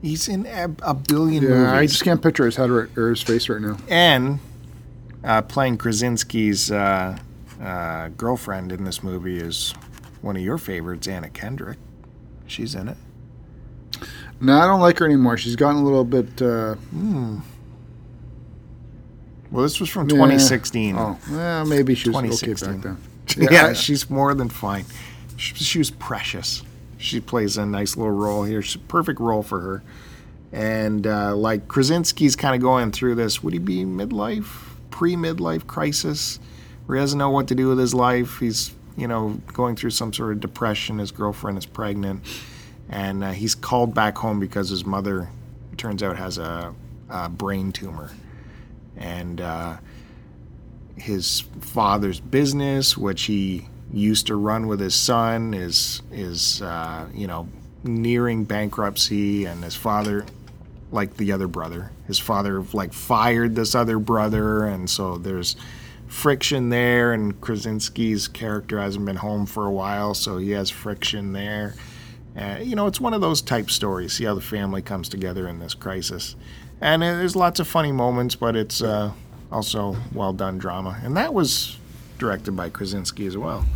He's in a, a billion Yeah, movies. I just can't picture his head right, or his face right now. and uh, playing Krasinski's uh, uh, girlfriend in this movie is one of your favorites, Anna Kendrick. She's in it. No, I don't like her anymore. She's gotten a little bit. Uh, Well, this was from Yeah. 2016. oh, well, maybe she was okay back then. *laughs* Yeah, Yeah, she's more than fine. She, she was precious. She plays a nice little role here. She's a perfect role for her. And uh, like Krasinski's kind of going through this, would he be midlife, pre midlife crisis, where he doesn't know what to do with his life? He's, you know, going through some sort of depression. His girlfriend is pregnant. And uh, he's called back home because his mother, turns out, has a, a brain tumor. And uh, his father's business, which he used to run with his son, is is uh, you know nearing bankruptcy, and his father, like the other brother, his father like fired this other brother, and so there's friction there. And Krasinski's character hasn't been home for a while, so he has friction there. Uh, you know, it's one of those type stories. See how the family comes together in this crisis, and uh, there's lots of funny moments, but it's uh, also well done drama. And that was directed by Krasinski as well,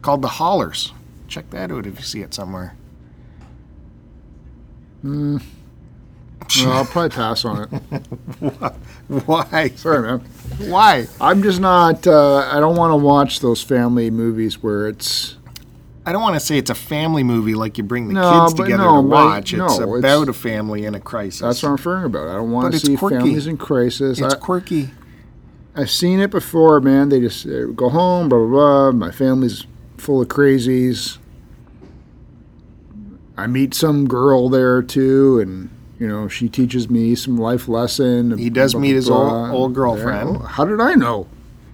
called The Hollars. Check that out if you see it somewhere. *laughs* No, I'll probably pass on it. *laughs* Why? Sorry, man. Why? I'm just not. Uh, I don't want to watch those family movies where it's. I don't want to say it's a family movie like you bring the No, kids together no, to but watch. no, it's it's- about a family in a crisis. That's what I'm referring about. I don't want But to see quirky. families in crisis. it's I, quirky. I've seen it before, man. They just uh, go home, blah blah blah. My family's full of crazies. I meet some girl there too, and you know she teaches me some life lesson. He does blah, meet blah, his old- blah. old girlfriend. Yeah. How did I know?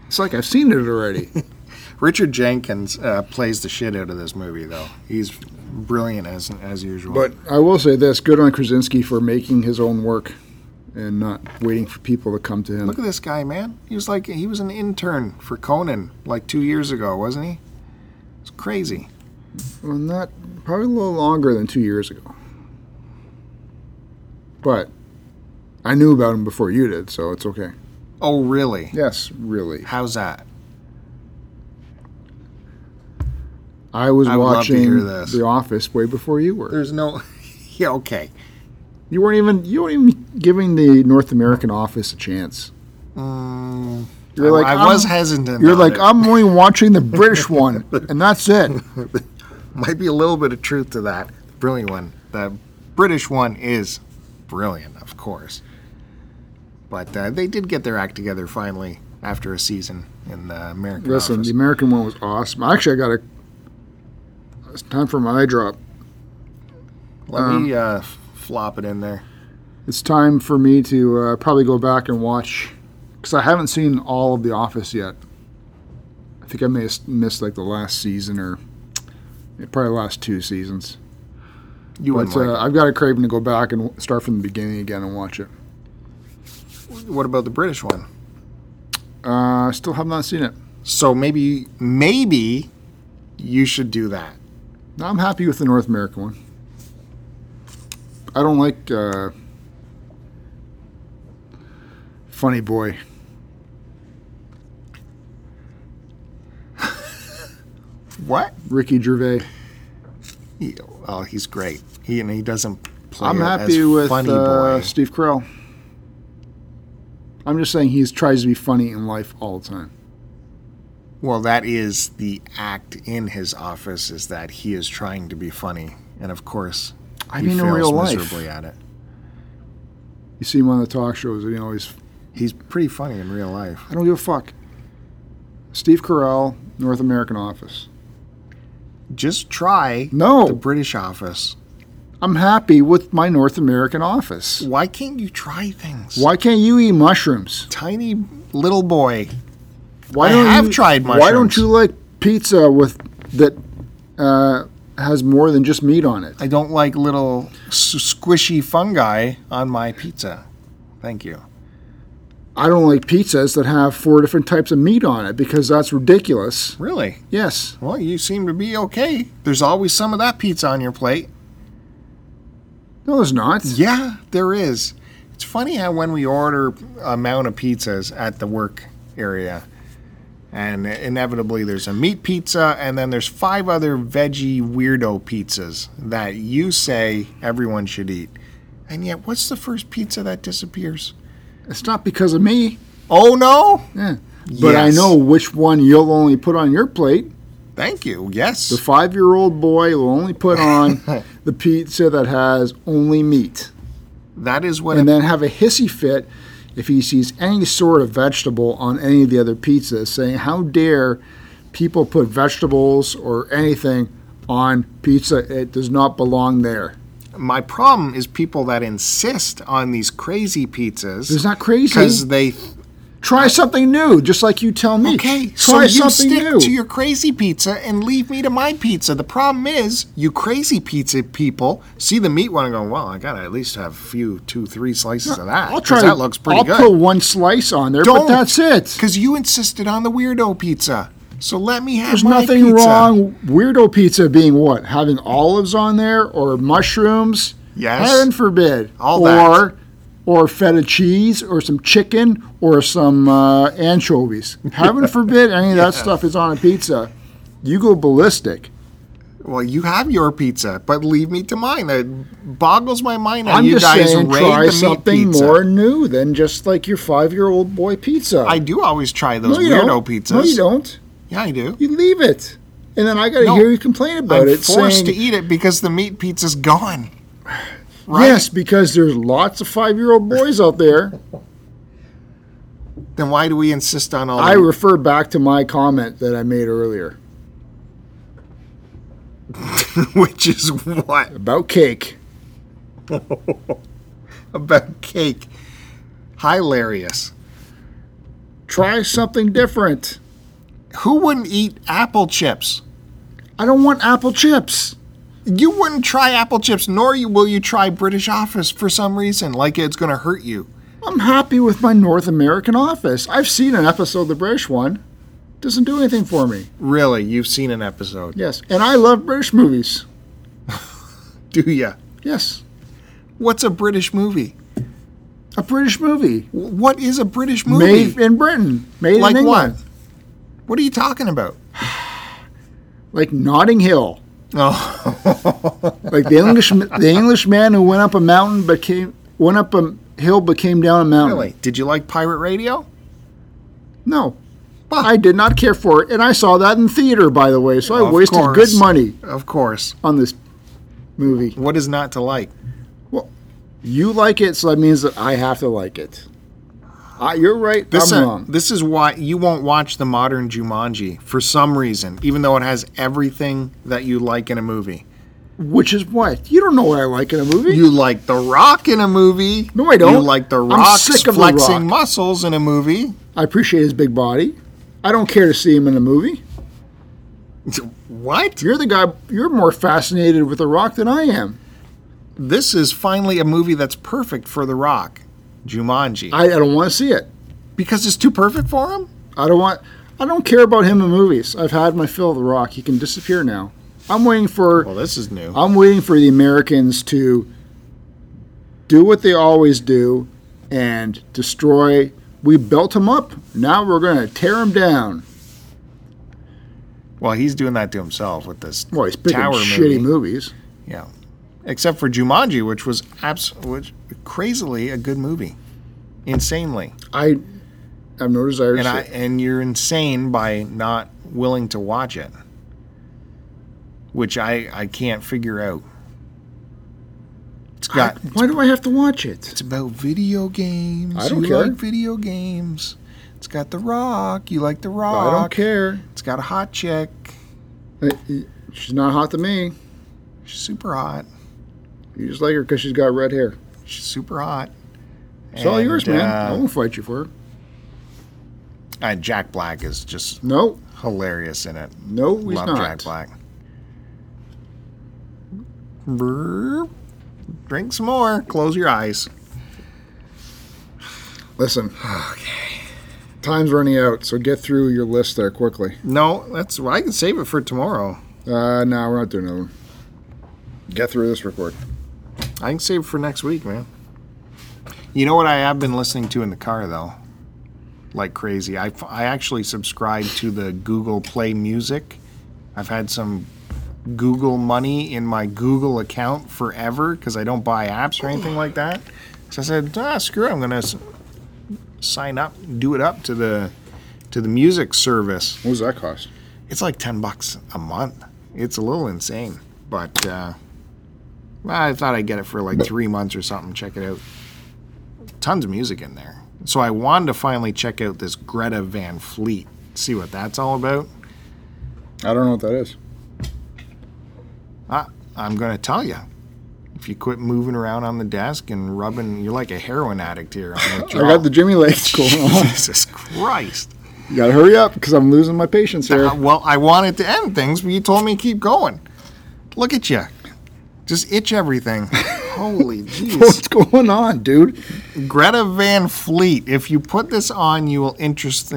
It's like I've seen it already. *laughs* Richard Jenkins uh, plays the shit out of this movie, though. He's brilliant as as usual. but I will say this: good on Krasinski for making his own work and not waiting for people to come to him. Look at this guy, man. He was like he was an intern for Conan like two years ago, wasn't he? It's crazy. Well, not probably a little longer than two years ago. But I knew about him before you did, so it's okay. Oh, really? Yes, really. How's that? I was I would love to watching. The Office way before you were. There's no. *laughs* yeah, okay. You weren't even you weren't even giving the North American Office a chance. Mm, You're like I, was hesitant. You're like it. I'm only *laughs* watching the British one, and that's it. *laughs* might be a little bit of truth to that. The brilliant one. The British one is brilliant, of course. But uh, they did get their act together finally after a season in the American Listen, Office. the American one was awesome. Actually, I got a. It's time for my eye drop. Let me uh, flop it in there. It's time for me to uh, probably go back and watch because I haven't seen all of The Office yet. I think I may have missed like the last season or probably the last two seasons. You But uh, I've got a craving to go back and start from the beginning again and watch it. What about the British one? Uh, I still have not seen it. So maybe maybe you should do that. I'm happy with the North American one. I don't like uh, Funny Boy. *laughs* What? Ricky Gervais. He, oh, he's great. He and he doesn't play I'm happy with funny uh, boy. Steve Carell. I'm just saying he tries to be funny in life all the time. Well, that is the act in his office is that he is trying to be funny, and of course, I he mean, in fails real life, miserably at it. you see him on the talk shows, and you know he's. He's pretty funny in real life. I don't give a fuck. Steve Carell, North American Office. Just try No. the British office. I'm happy with my North American Office. Why can't you try things? Why can't you eat mushrooms? Tiny little boy. Why I have you, tried mushrooms. Why don't you like pizza with that uh, has more than just meat on it? I don't like little s- squishy fungi on my pizza. Thank you. I don't like pizzas that have four different types of meat on it because that's ridiculous. Really? Yes. Well, you seem to be okay. There's always some of that pizza on your plate. No, there's not. Yeah, there is. It's funny how when we order amount of pizzas at the work area, and inevitably there's a meat pizza, and then there's five other veggie weirdo pizzas that you say everyone should eat. And yet, what's the first pizza that disappears? It's not because of me. Oh no! Yeah. But I know which one you'll only put on your plate. Thank you. Yes. The five year old boy will only put on *laughs* the pizza that has only meat. that is what. And it- then have a hissy fit if he sees any sort of vegetable on any of the other pizzas, saying, How dare people put vegetables or anything on pizza? It does not belong there. my problem is people that insist on these crazy pizzas It's not crazy. because they Try something new, just like you tell me. Okay, so Try you stick new. to your crazy pizza and leave me to my pizza. The problem is, you crazy pizza people see the meat one and go, "Well, I gotta at least have a few, two, three slices of that. I'll try. That looks pretty I'll good." put one slice on there, Don't. but that's it. Because you insisted on the weirdo pizza, so let me have There's nothing pizza. wrong. Weirdo pizza being what? Having olives on there or mushrooms? Yes. Heaven forbid. All or, that. Or feta cheese or some chicken or some uh, anchovies. Heaven forbid any of that stuff is on a pizza. You go ballistic. Well, you have your pizza, but leave me to mine. It boggles my mind how I'm you just guys saying, try something more new than just like your five-year-old boy pizza. I do always try those no, you weirdo don't. pizzas. No, you don't. Yeah, I do. You leave it, and then I got to No, hear you complain about I'm it. forced saying, to eat it because the meat pizza's gone. Right? Yes, because there's lots of five-year-old boys out there. *laughs* Then why do we insist on all? I refer back to my comment that I made earlier *laughs* which is what about cake. *laughs* about cake? Hilarious. Try something different. Who wouldn't eat apple chips? I don't want apple chips. You wouldn't try apple chips, nor will you try British Office for some reason, like it's going to hurt you. I'm happy with my North American office. I've seen an episode of the British one. Doesn't do anything for me. Really, you've seen an episode, Yes, and I love British movies. *laughs* do ya? Yes, What's a British movie? a British movie What is a British movie? made in Britain, made like in what? What are you talking about? *sighs* like Notting Hill. Oh, *laughs* like the English the English man who went up a mountain but came went up a hill but came down a mountain. really? Did you like Pirate Radio? No. I did not care for it, and I saw that in theater, by the way. So I Of wasted course. good money Of course. on this movie. What is not to like? Well, you like it, so that means that I have to like it. Uh, you're right. This, I'm uh, wrong. this is why you won't watch the modern Jumanji for some reason, even though it has everything that you like in a movie. Which is what you don't know what I like in a movie. You like The Rock in a movie. No, I don't. You like The I'm sick of The flexing Rock. muscles in a movie. I appreciate his big body. I don't care to see him in a movie. *laughs* What? You're the guy. You're more fascinated with The Rock than I am. this is finally a movie that's perfect for The Rock, Jumanji, I, I don't want to see it. because it's too perfect for him. I don't want. I don't care about him in movies. I've had my fill of The Rock. He can disappear now. I'm waiting for. Well, this is new. I'm waiting for the Americans to do what they always do and destroy. We built him up. Now we're going to tear him down. Well, he's doing that to himself with this Well, he's picking Tower shitty movie. movies. Yeah, except for Jumanji, which was abs- which crazily a good movie, insanely. I have no desire to And I it. and you're insane by not willing to watch it, which I I can't figure out. It's got Why do I have to watch it? it's about video games. I don't you care. like video games. It's got The Rock. You like The Rock. I don't care. It's got a hot chick. She's not hot to me. She's super hot. You just like her because she's got red hair. She's super hot. It's all yours, man. I uh, won't fight you for her. and Jack Black is just No, hilarious in it. no, he's Love not. Jack Black. Drink some more. Close your eyes. Listen. Okay. Time's running out, so get through your list there quickly. No, that's I can save it for tomorrow. Uh, no, we're not doing another one. Get through this record. I can save it for next week, man. You know what I have been listening to in the car though, like crazy. I I actually subscribe to the Google Play Music. I've had some Google money in my Google account forever because I don't buy apps or anything like that. So I said, ah, screw it. I'm gonna sign up, do it up to the to the music service. What does that cost? It's like ten bucks a month. It's a little insane, but uh, I thought I'd get it for like three months or something. Check it out. Tons of music in there. So I wanted to finally check out this Greta Van Fleet. See what that's all about. I don't know what that is. Ah, I'm gonna tell you. If you quit moving around on the desk and rubbing, you're like a heroin addict here. *laughs* I got the Jimmy legs going on. Jesus Christ. you gotta hurry up because I'm losing my patience here. Uh, well, I wanted to end things, but you told me to keep going. Look at you. Just itch everything. *laughs* Holy jeez. What's going on, dude? Greta Van Fleet. If you put this on, you will interest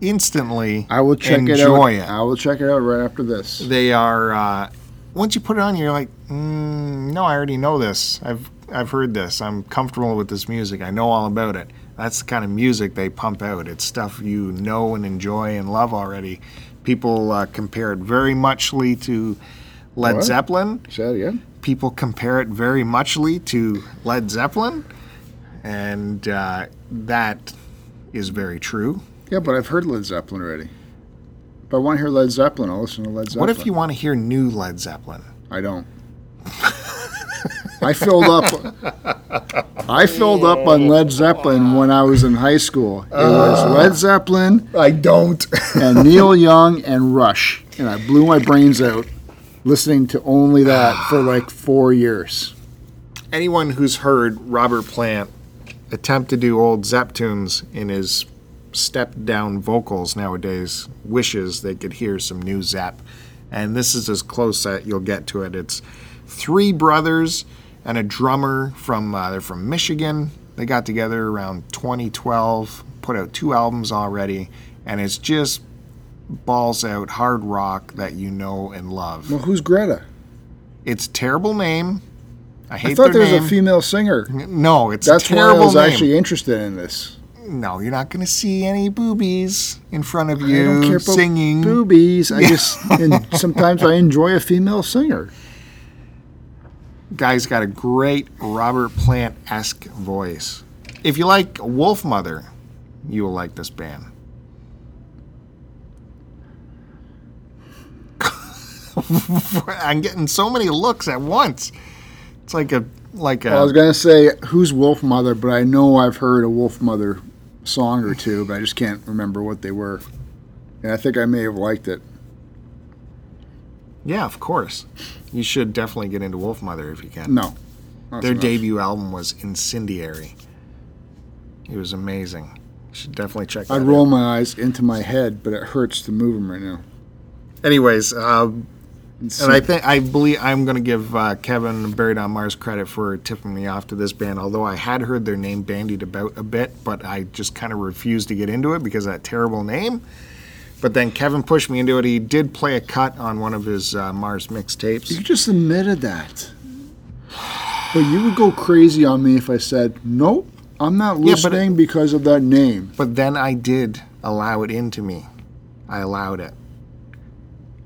instantly I will check enjoy it it. out. I will check it out right after this. They are. Uh, once you put it on, you're like, mm, no, I already know this. I've I've heard this. I'm comfortable with this music. I know all about it. That's the kind of music they pump out. It's stuff you know and enjoy and love already. People uh, compare it very muchly to Led What? Zeppelin. Say that again. People compare it very muchly to Led Zeppelin, and uh, that is very true. Yeah, but I've heard Led Zeppelin already. If I want to hear Led Zeppelin, I'll listen to Led Zeppelin. What if you want to hear new Led Zeppelin? I don't. I filled up. I filled up on Led Zeppelin when I was in high school. It was Led Zeppelin I don't. and Neil Young and Rush, and I blew my brains out listening to only that for like four years. anyone who's heard Robert Plant attempt to do old Zepp tunes in his stepped down vocals nowadays wishes they could hear some new Zepp. And this is as close that you'll get to it. It's three brothers and a drummer from uh, they're from Michigan. They got together around 2012, put out two albums already, and it's just balls out hard rock that you know and love. Well, who's Greta? It's a terrible name. I hate I thought there was name. a female singer. No, it's That's why I was name. actually interested in this. No, you're not going to see any boobies in front of you I don't care about singing. boobies. I *laughs* just and sometimes I enjoy a female singer. Guy's got a great Robert Plant esque voice. If you like Wolfmother, you will like this band. *laughs* I'm getting so many looks at once. It's like a like a. I was gonna say who's Wolfmother, but I know I've heard a Wolfmother song or two, but I just can't remember what they were. And I think I may have liked it. yeah, of course. You should definitely get into Wolfmother if you can. No. Their much. debut album was Incendiary. It was amazing. You should definitely check that I'd out. roll my eyes into my head, but it hurts to move them right now. Anyways, uh, And I think I believe I'm going to give uh, Kevin Buried on Mars credit for tipping me off to this band. Although I had heard their name bandied about a bit, but I just kind of refused to get into it because of that terrible name. But then Kevin pushed me into it. He did play a cut on one of his uh, Mars mixtapes. You just admitted that. But you would go crazy on me if I said, nope, I'm not Yeah, it- listening because of that name. But then I did allow it into me. I allowed it.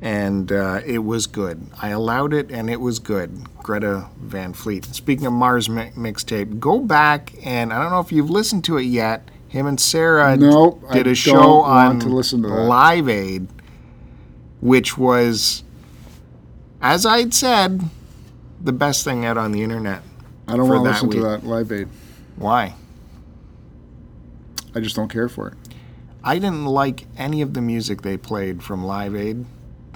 And uh, it was good. I allowed it and it was good. Greta Van Fleet. Speaking of Mars mi- mixtape, go back and I don't know if you've listened to it yet. Him and Sarah Nope, did a show on to to. Live Aid, which was, as I'd said, the best thing out on the internet. I don't want to listen to that Live Aid. Why? I just don't care for it. I didn't like any of the music they played from Live Aid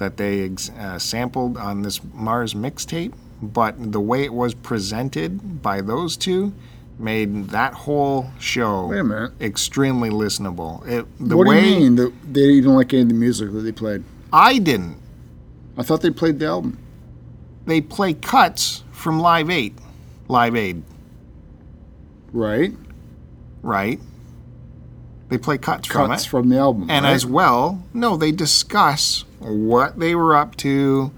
that they ex- uh, sampled on this Mars mixtape, but the way it was presented by those two made that whole show Wait a minute. extremely listenable. It, the what way do you mean that they didn't like any of the music that they played? I didn't. I thought they played the album. They play cuts from Live Aid, Live Aid, Right? right? They play cuts, from Cuts it. from the album. And right? as well, no, they discuss what they were up to,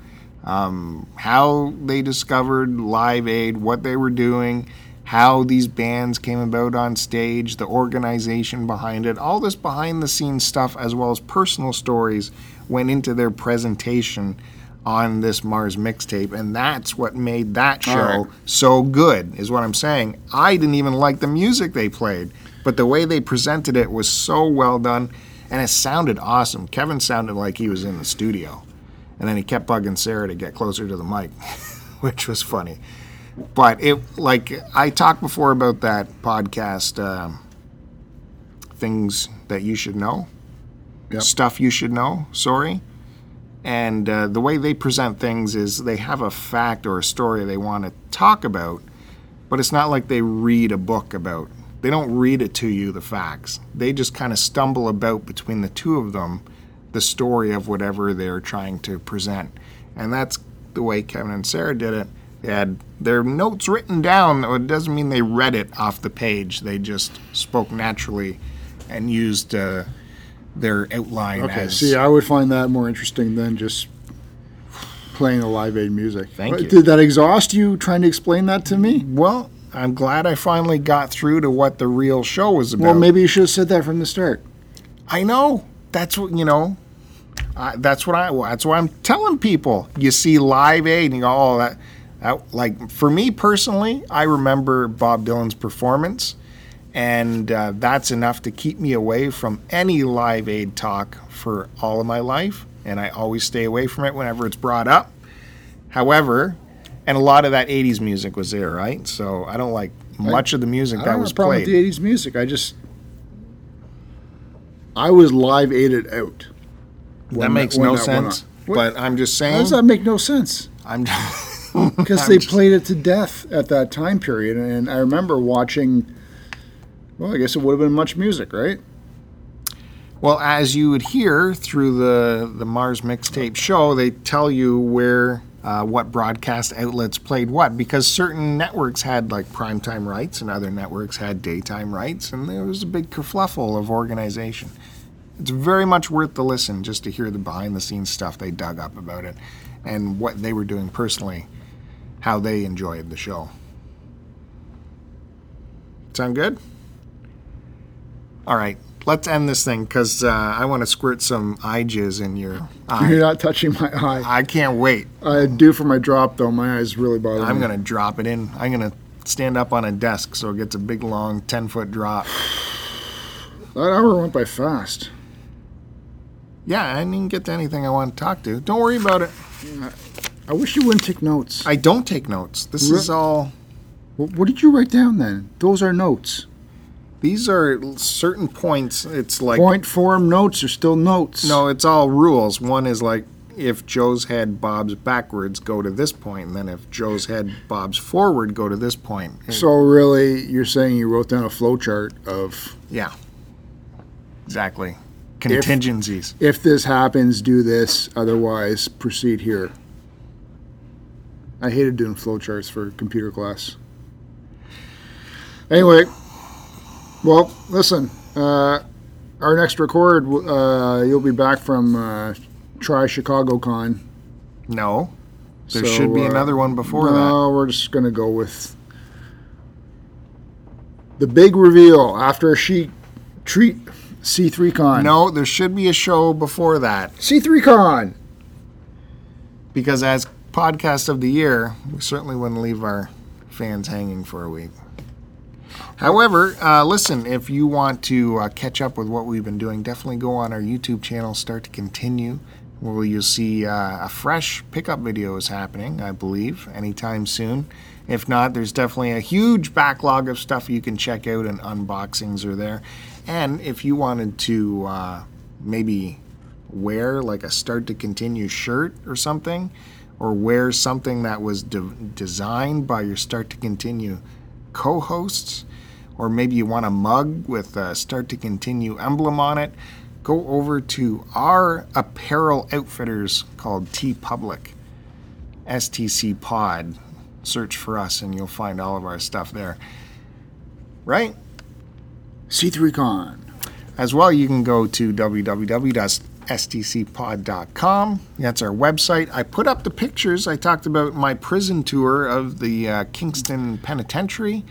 um, how they discovered Live Aid, what they were doing, how these bands came about on stage, the organization behind it, all this behind the scenes stuff, as well as personal stories, went into their presentation on this Mars mixtape. And that's what made that show right. so good, is what I'm saying. I didn't even like the music they played, but the way they presented it was so well done, and it sounded awesome. Kevin sounded like he was in the studio, and then he kept bugging Sarah to get closer to the mic, *laughs* which was funny. But it, like I talked before about that podcast, um, things that you should know, Yep. stuff you should know. Sorry. And uh, the way they present things is they have a fact or a story they want to talk about, but it's not like they read a book about. They don't read it to you, the facts. They just kind of stumble about between the two of them the story of whatever they're trying to present. And that's the way Kevin and Sarah did it. They had their notes written down. It doesn't mean they read it off the page, they just spoke naturally and used uh, their outline Okay, as. see, I would find that more interesting than just playing the Live Aid music. Thank But you. Did that exhaust you trying to explain that to me? Well, I'm glad I finally got through to what the real show was about. Well, maybe you should have said that from the start. I know. That's what you know. I, that's what I. That's what I'm telling people. You see Live Aid, and you go, "Oh, that." that like for me personally, I remember Bob Dylan's performance, and uh, that's enough to keep me away from any Live Aid talk for all of my life, and I always stay away from it whenever it's brought up. However, and a lot of that '80s music was there, right? So I don't like much of the music I that was have a problem played. the 80s music. I just. I was live aided out. that makes no that sense. But I'm just saying. How does that make no sense? I'm *laughs* Because they played it to death at that time period, and I remember watching. Well, I guess it would have been MuchMusic, right? Well, as you would hear through the the Mars mixtape show, they tell you where uh, what broadcast outlets played what because certain networks had like primetime rights and other networks had daytime rights, and there was a big kerfluffle of organization. It's very much worth the listen just to hear the behind the scenes stuff they dug up about it and what they were doing personally, how they enjoyed the show. Sound good? All right, let's end this thing because uh, I want to squirt some eye jizz in your *laughs* eye. You're not touching my eye. I can't wait. I do for my drop though. My eyes really bother me. I'm me. gonna drop it in. I'm gonna stand up on a desk so it gets a big long ten foot drop. *sighs* That hour went by fast. Yeah, I didn't get to anything I want to talk to. Don't worry about it. I wish you wouldn't take notes. I don't take notes. This is all. What did you write down then? Those are notes. These are certain points. It's like Point form notes are still notes. no, it's all rules. One is like if Joe's head bobs backwards, go to this point, and then if Joe's head bobs forward, go to this point. So really, you're saying you wrote down a flow chart of Yeah. Exactly. Contingencies. if this happens, do this. Otherwise, proceed here. I hated doing flowcharts for computer class. Anyway, well, listen. Uh, our next record, uh, you'll be back from uh, Try Chicago Con. No. There So, should be uh, another one before that. no, we're just gonna go with the big reveal after she treat C3 that. Con. No, there should be a show before that C3 Con. because as podcast of the year, we certainly wouldn't leave our fans hanging for a week. However, uh, listen, if you want to uh, catch up with what we've been doing, definitely go on our YouTube channel, Start to Continue, where you'll see uh, a fresh pickup video is happening, I believe, anytime soon. If not, there's definitely a huge backlog of stuff you can check out, and unboxings are there. And if you wanted to uh, maybe wear like a Start to Continue shirt or something, or wear something that was de- designed by your Start to Continue co hosts, or maybe you want a mug with a Start to Continue emblem on it, go over to our apparel outfitters called TeePublic, STC Pod. Search for us and you'll find all of our stuff there. Right? C3 Con. As well, you can go to www.stcpod.com. That's our website. I put up the pictures. I talked about my prison tour of the uh, Kingston Penitentiary.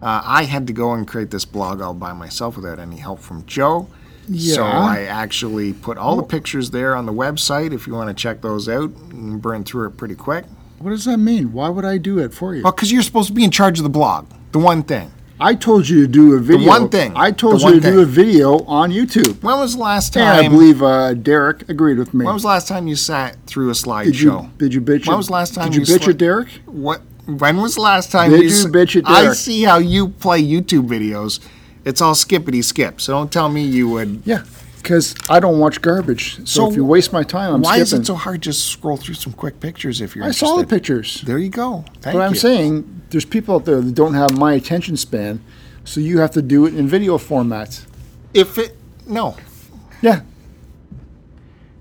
Uh, I had to go and create this blog all by myself without any help from Joe. Yeah. So I actually put all the pictures there on the website. If you want to check those out, you can burn through it pretty quick. What does that mean? Why would I do it for you? Well, because you're supposed to be in charge of the blog. The one thing. I told you to do a video. one thing. I told you to do a video on YouTube. When was the last And time? I believe uh, Derek agreed with me. when was the last time you sat through a slideshow? did you did you bitch? When was the last time you sat? Did you, you bitch sli- at Derek? What? When was the last time Did you? you bitch at I Derek? see how you play YouTube videos. It's all skippity skip. So don't tell me you would. Yeah, because I don't watch garbage. So, So if you waste my time, I'm Why skipping. is it so hard to scroll through some quick pictures if you're I saw the pictures. There you go. Thank But I'm you. saying there's people out there that don't have my attention span, so you have to do it in video format. if it no, Yeah,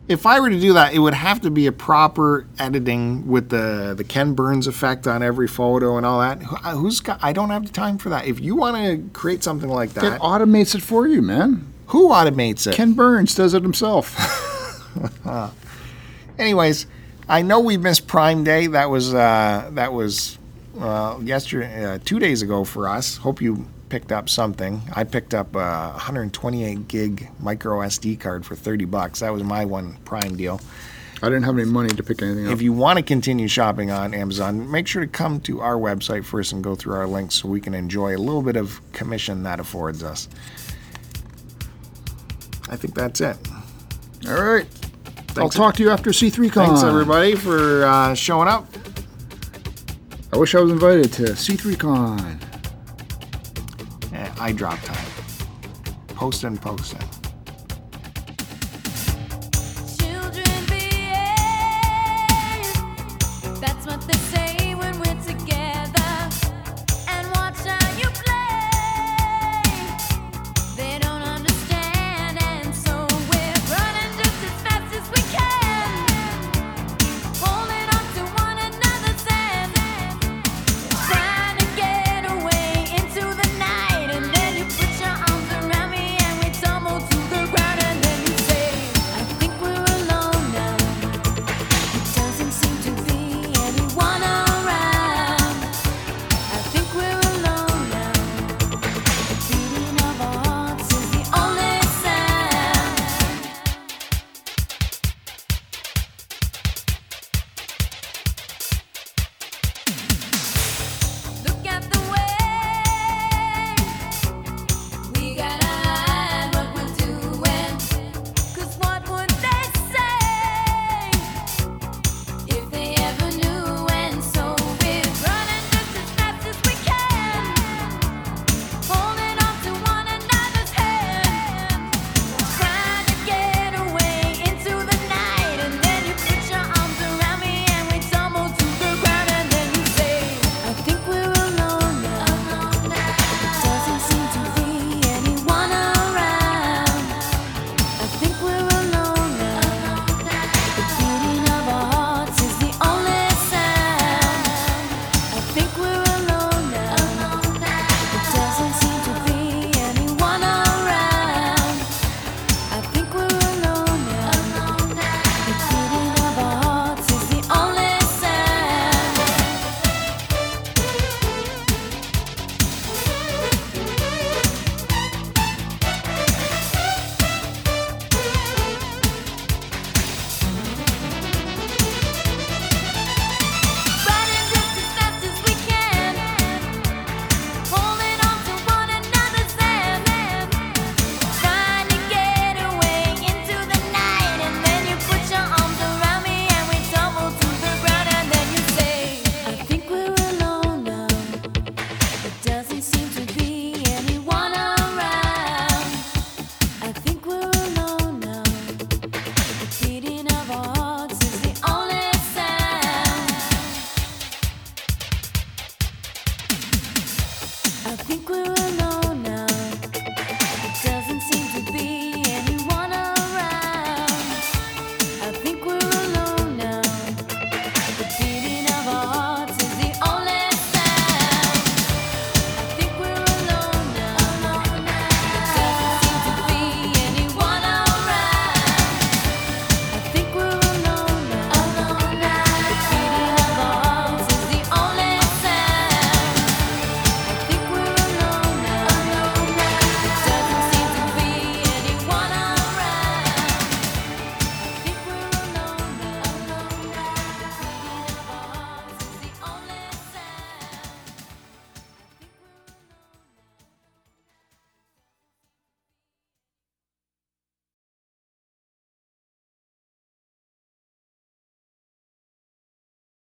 if I were to do that, it would have to be a proper editing with the the Ken Burns effect on every photo and all that. Who- uh, Who's got? I don't have the time for that. If you want to create something like that. it that, automates it for you, man. Who automates it? Ken Burns does it himself. *laughs* Anyways, I know we missed Prime Day. That was uh, that was uh, yesterday, uh, two days ago for us. Hope you picked up something. I picked up a 128 gig micro SD card for 30 bucks. That was my one Prime deal. I didn't have any money to pick anything up. If you want to continue shopping on Amazon, make sure to come to our website first and go through our links so we can enjoy a little bit of commission that affords us. I think that's it. All right. I'll talk to you after C3 Con. Thanks everybody for uh, showing up. I wish I was invited to C3 Con. Eh, I drop time. Posting, posting.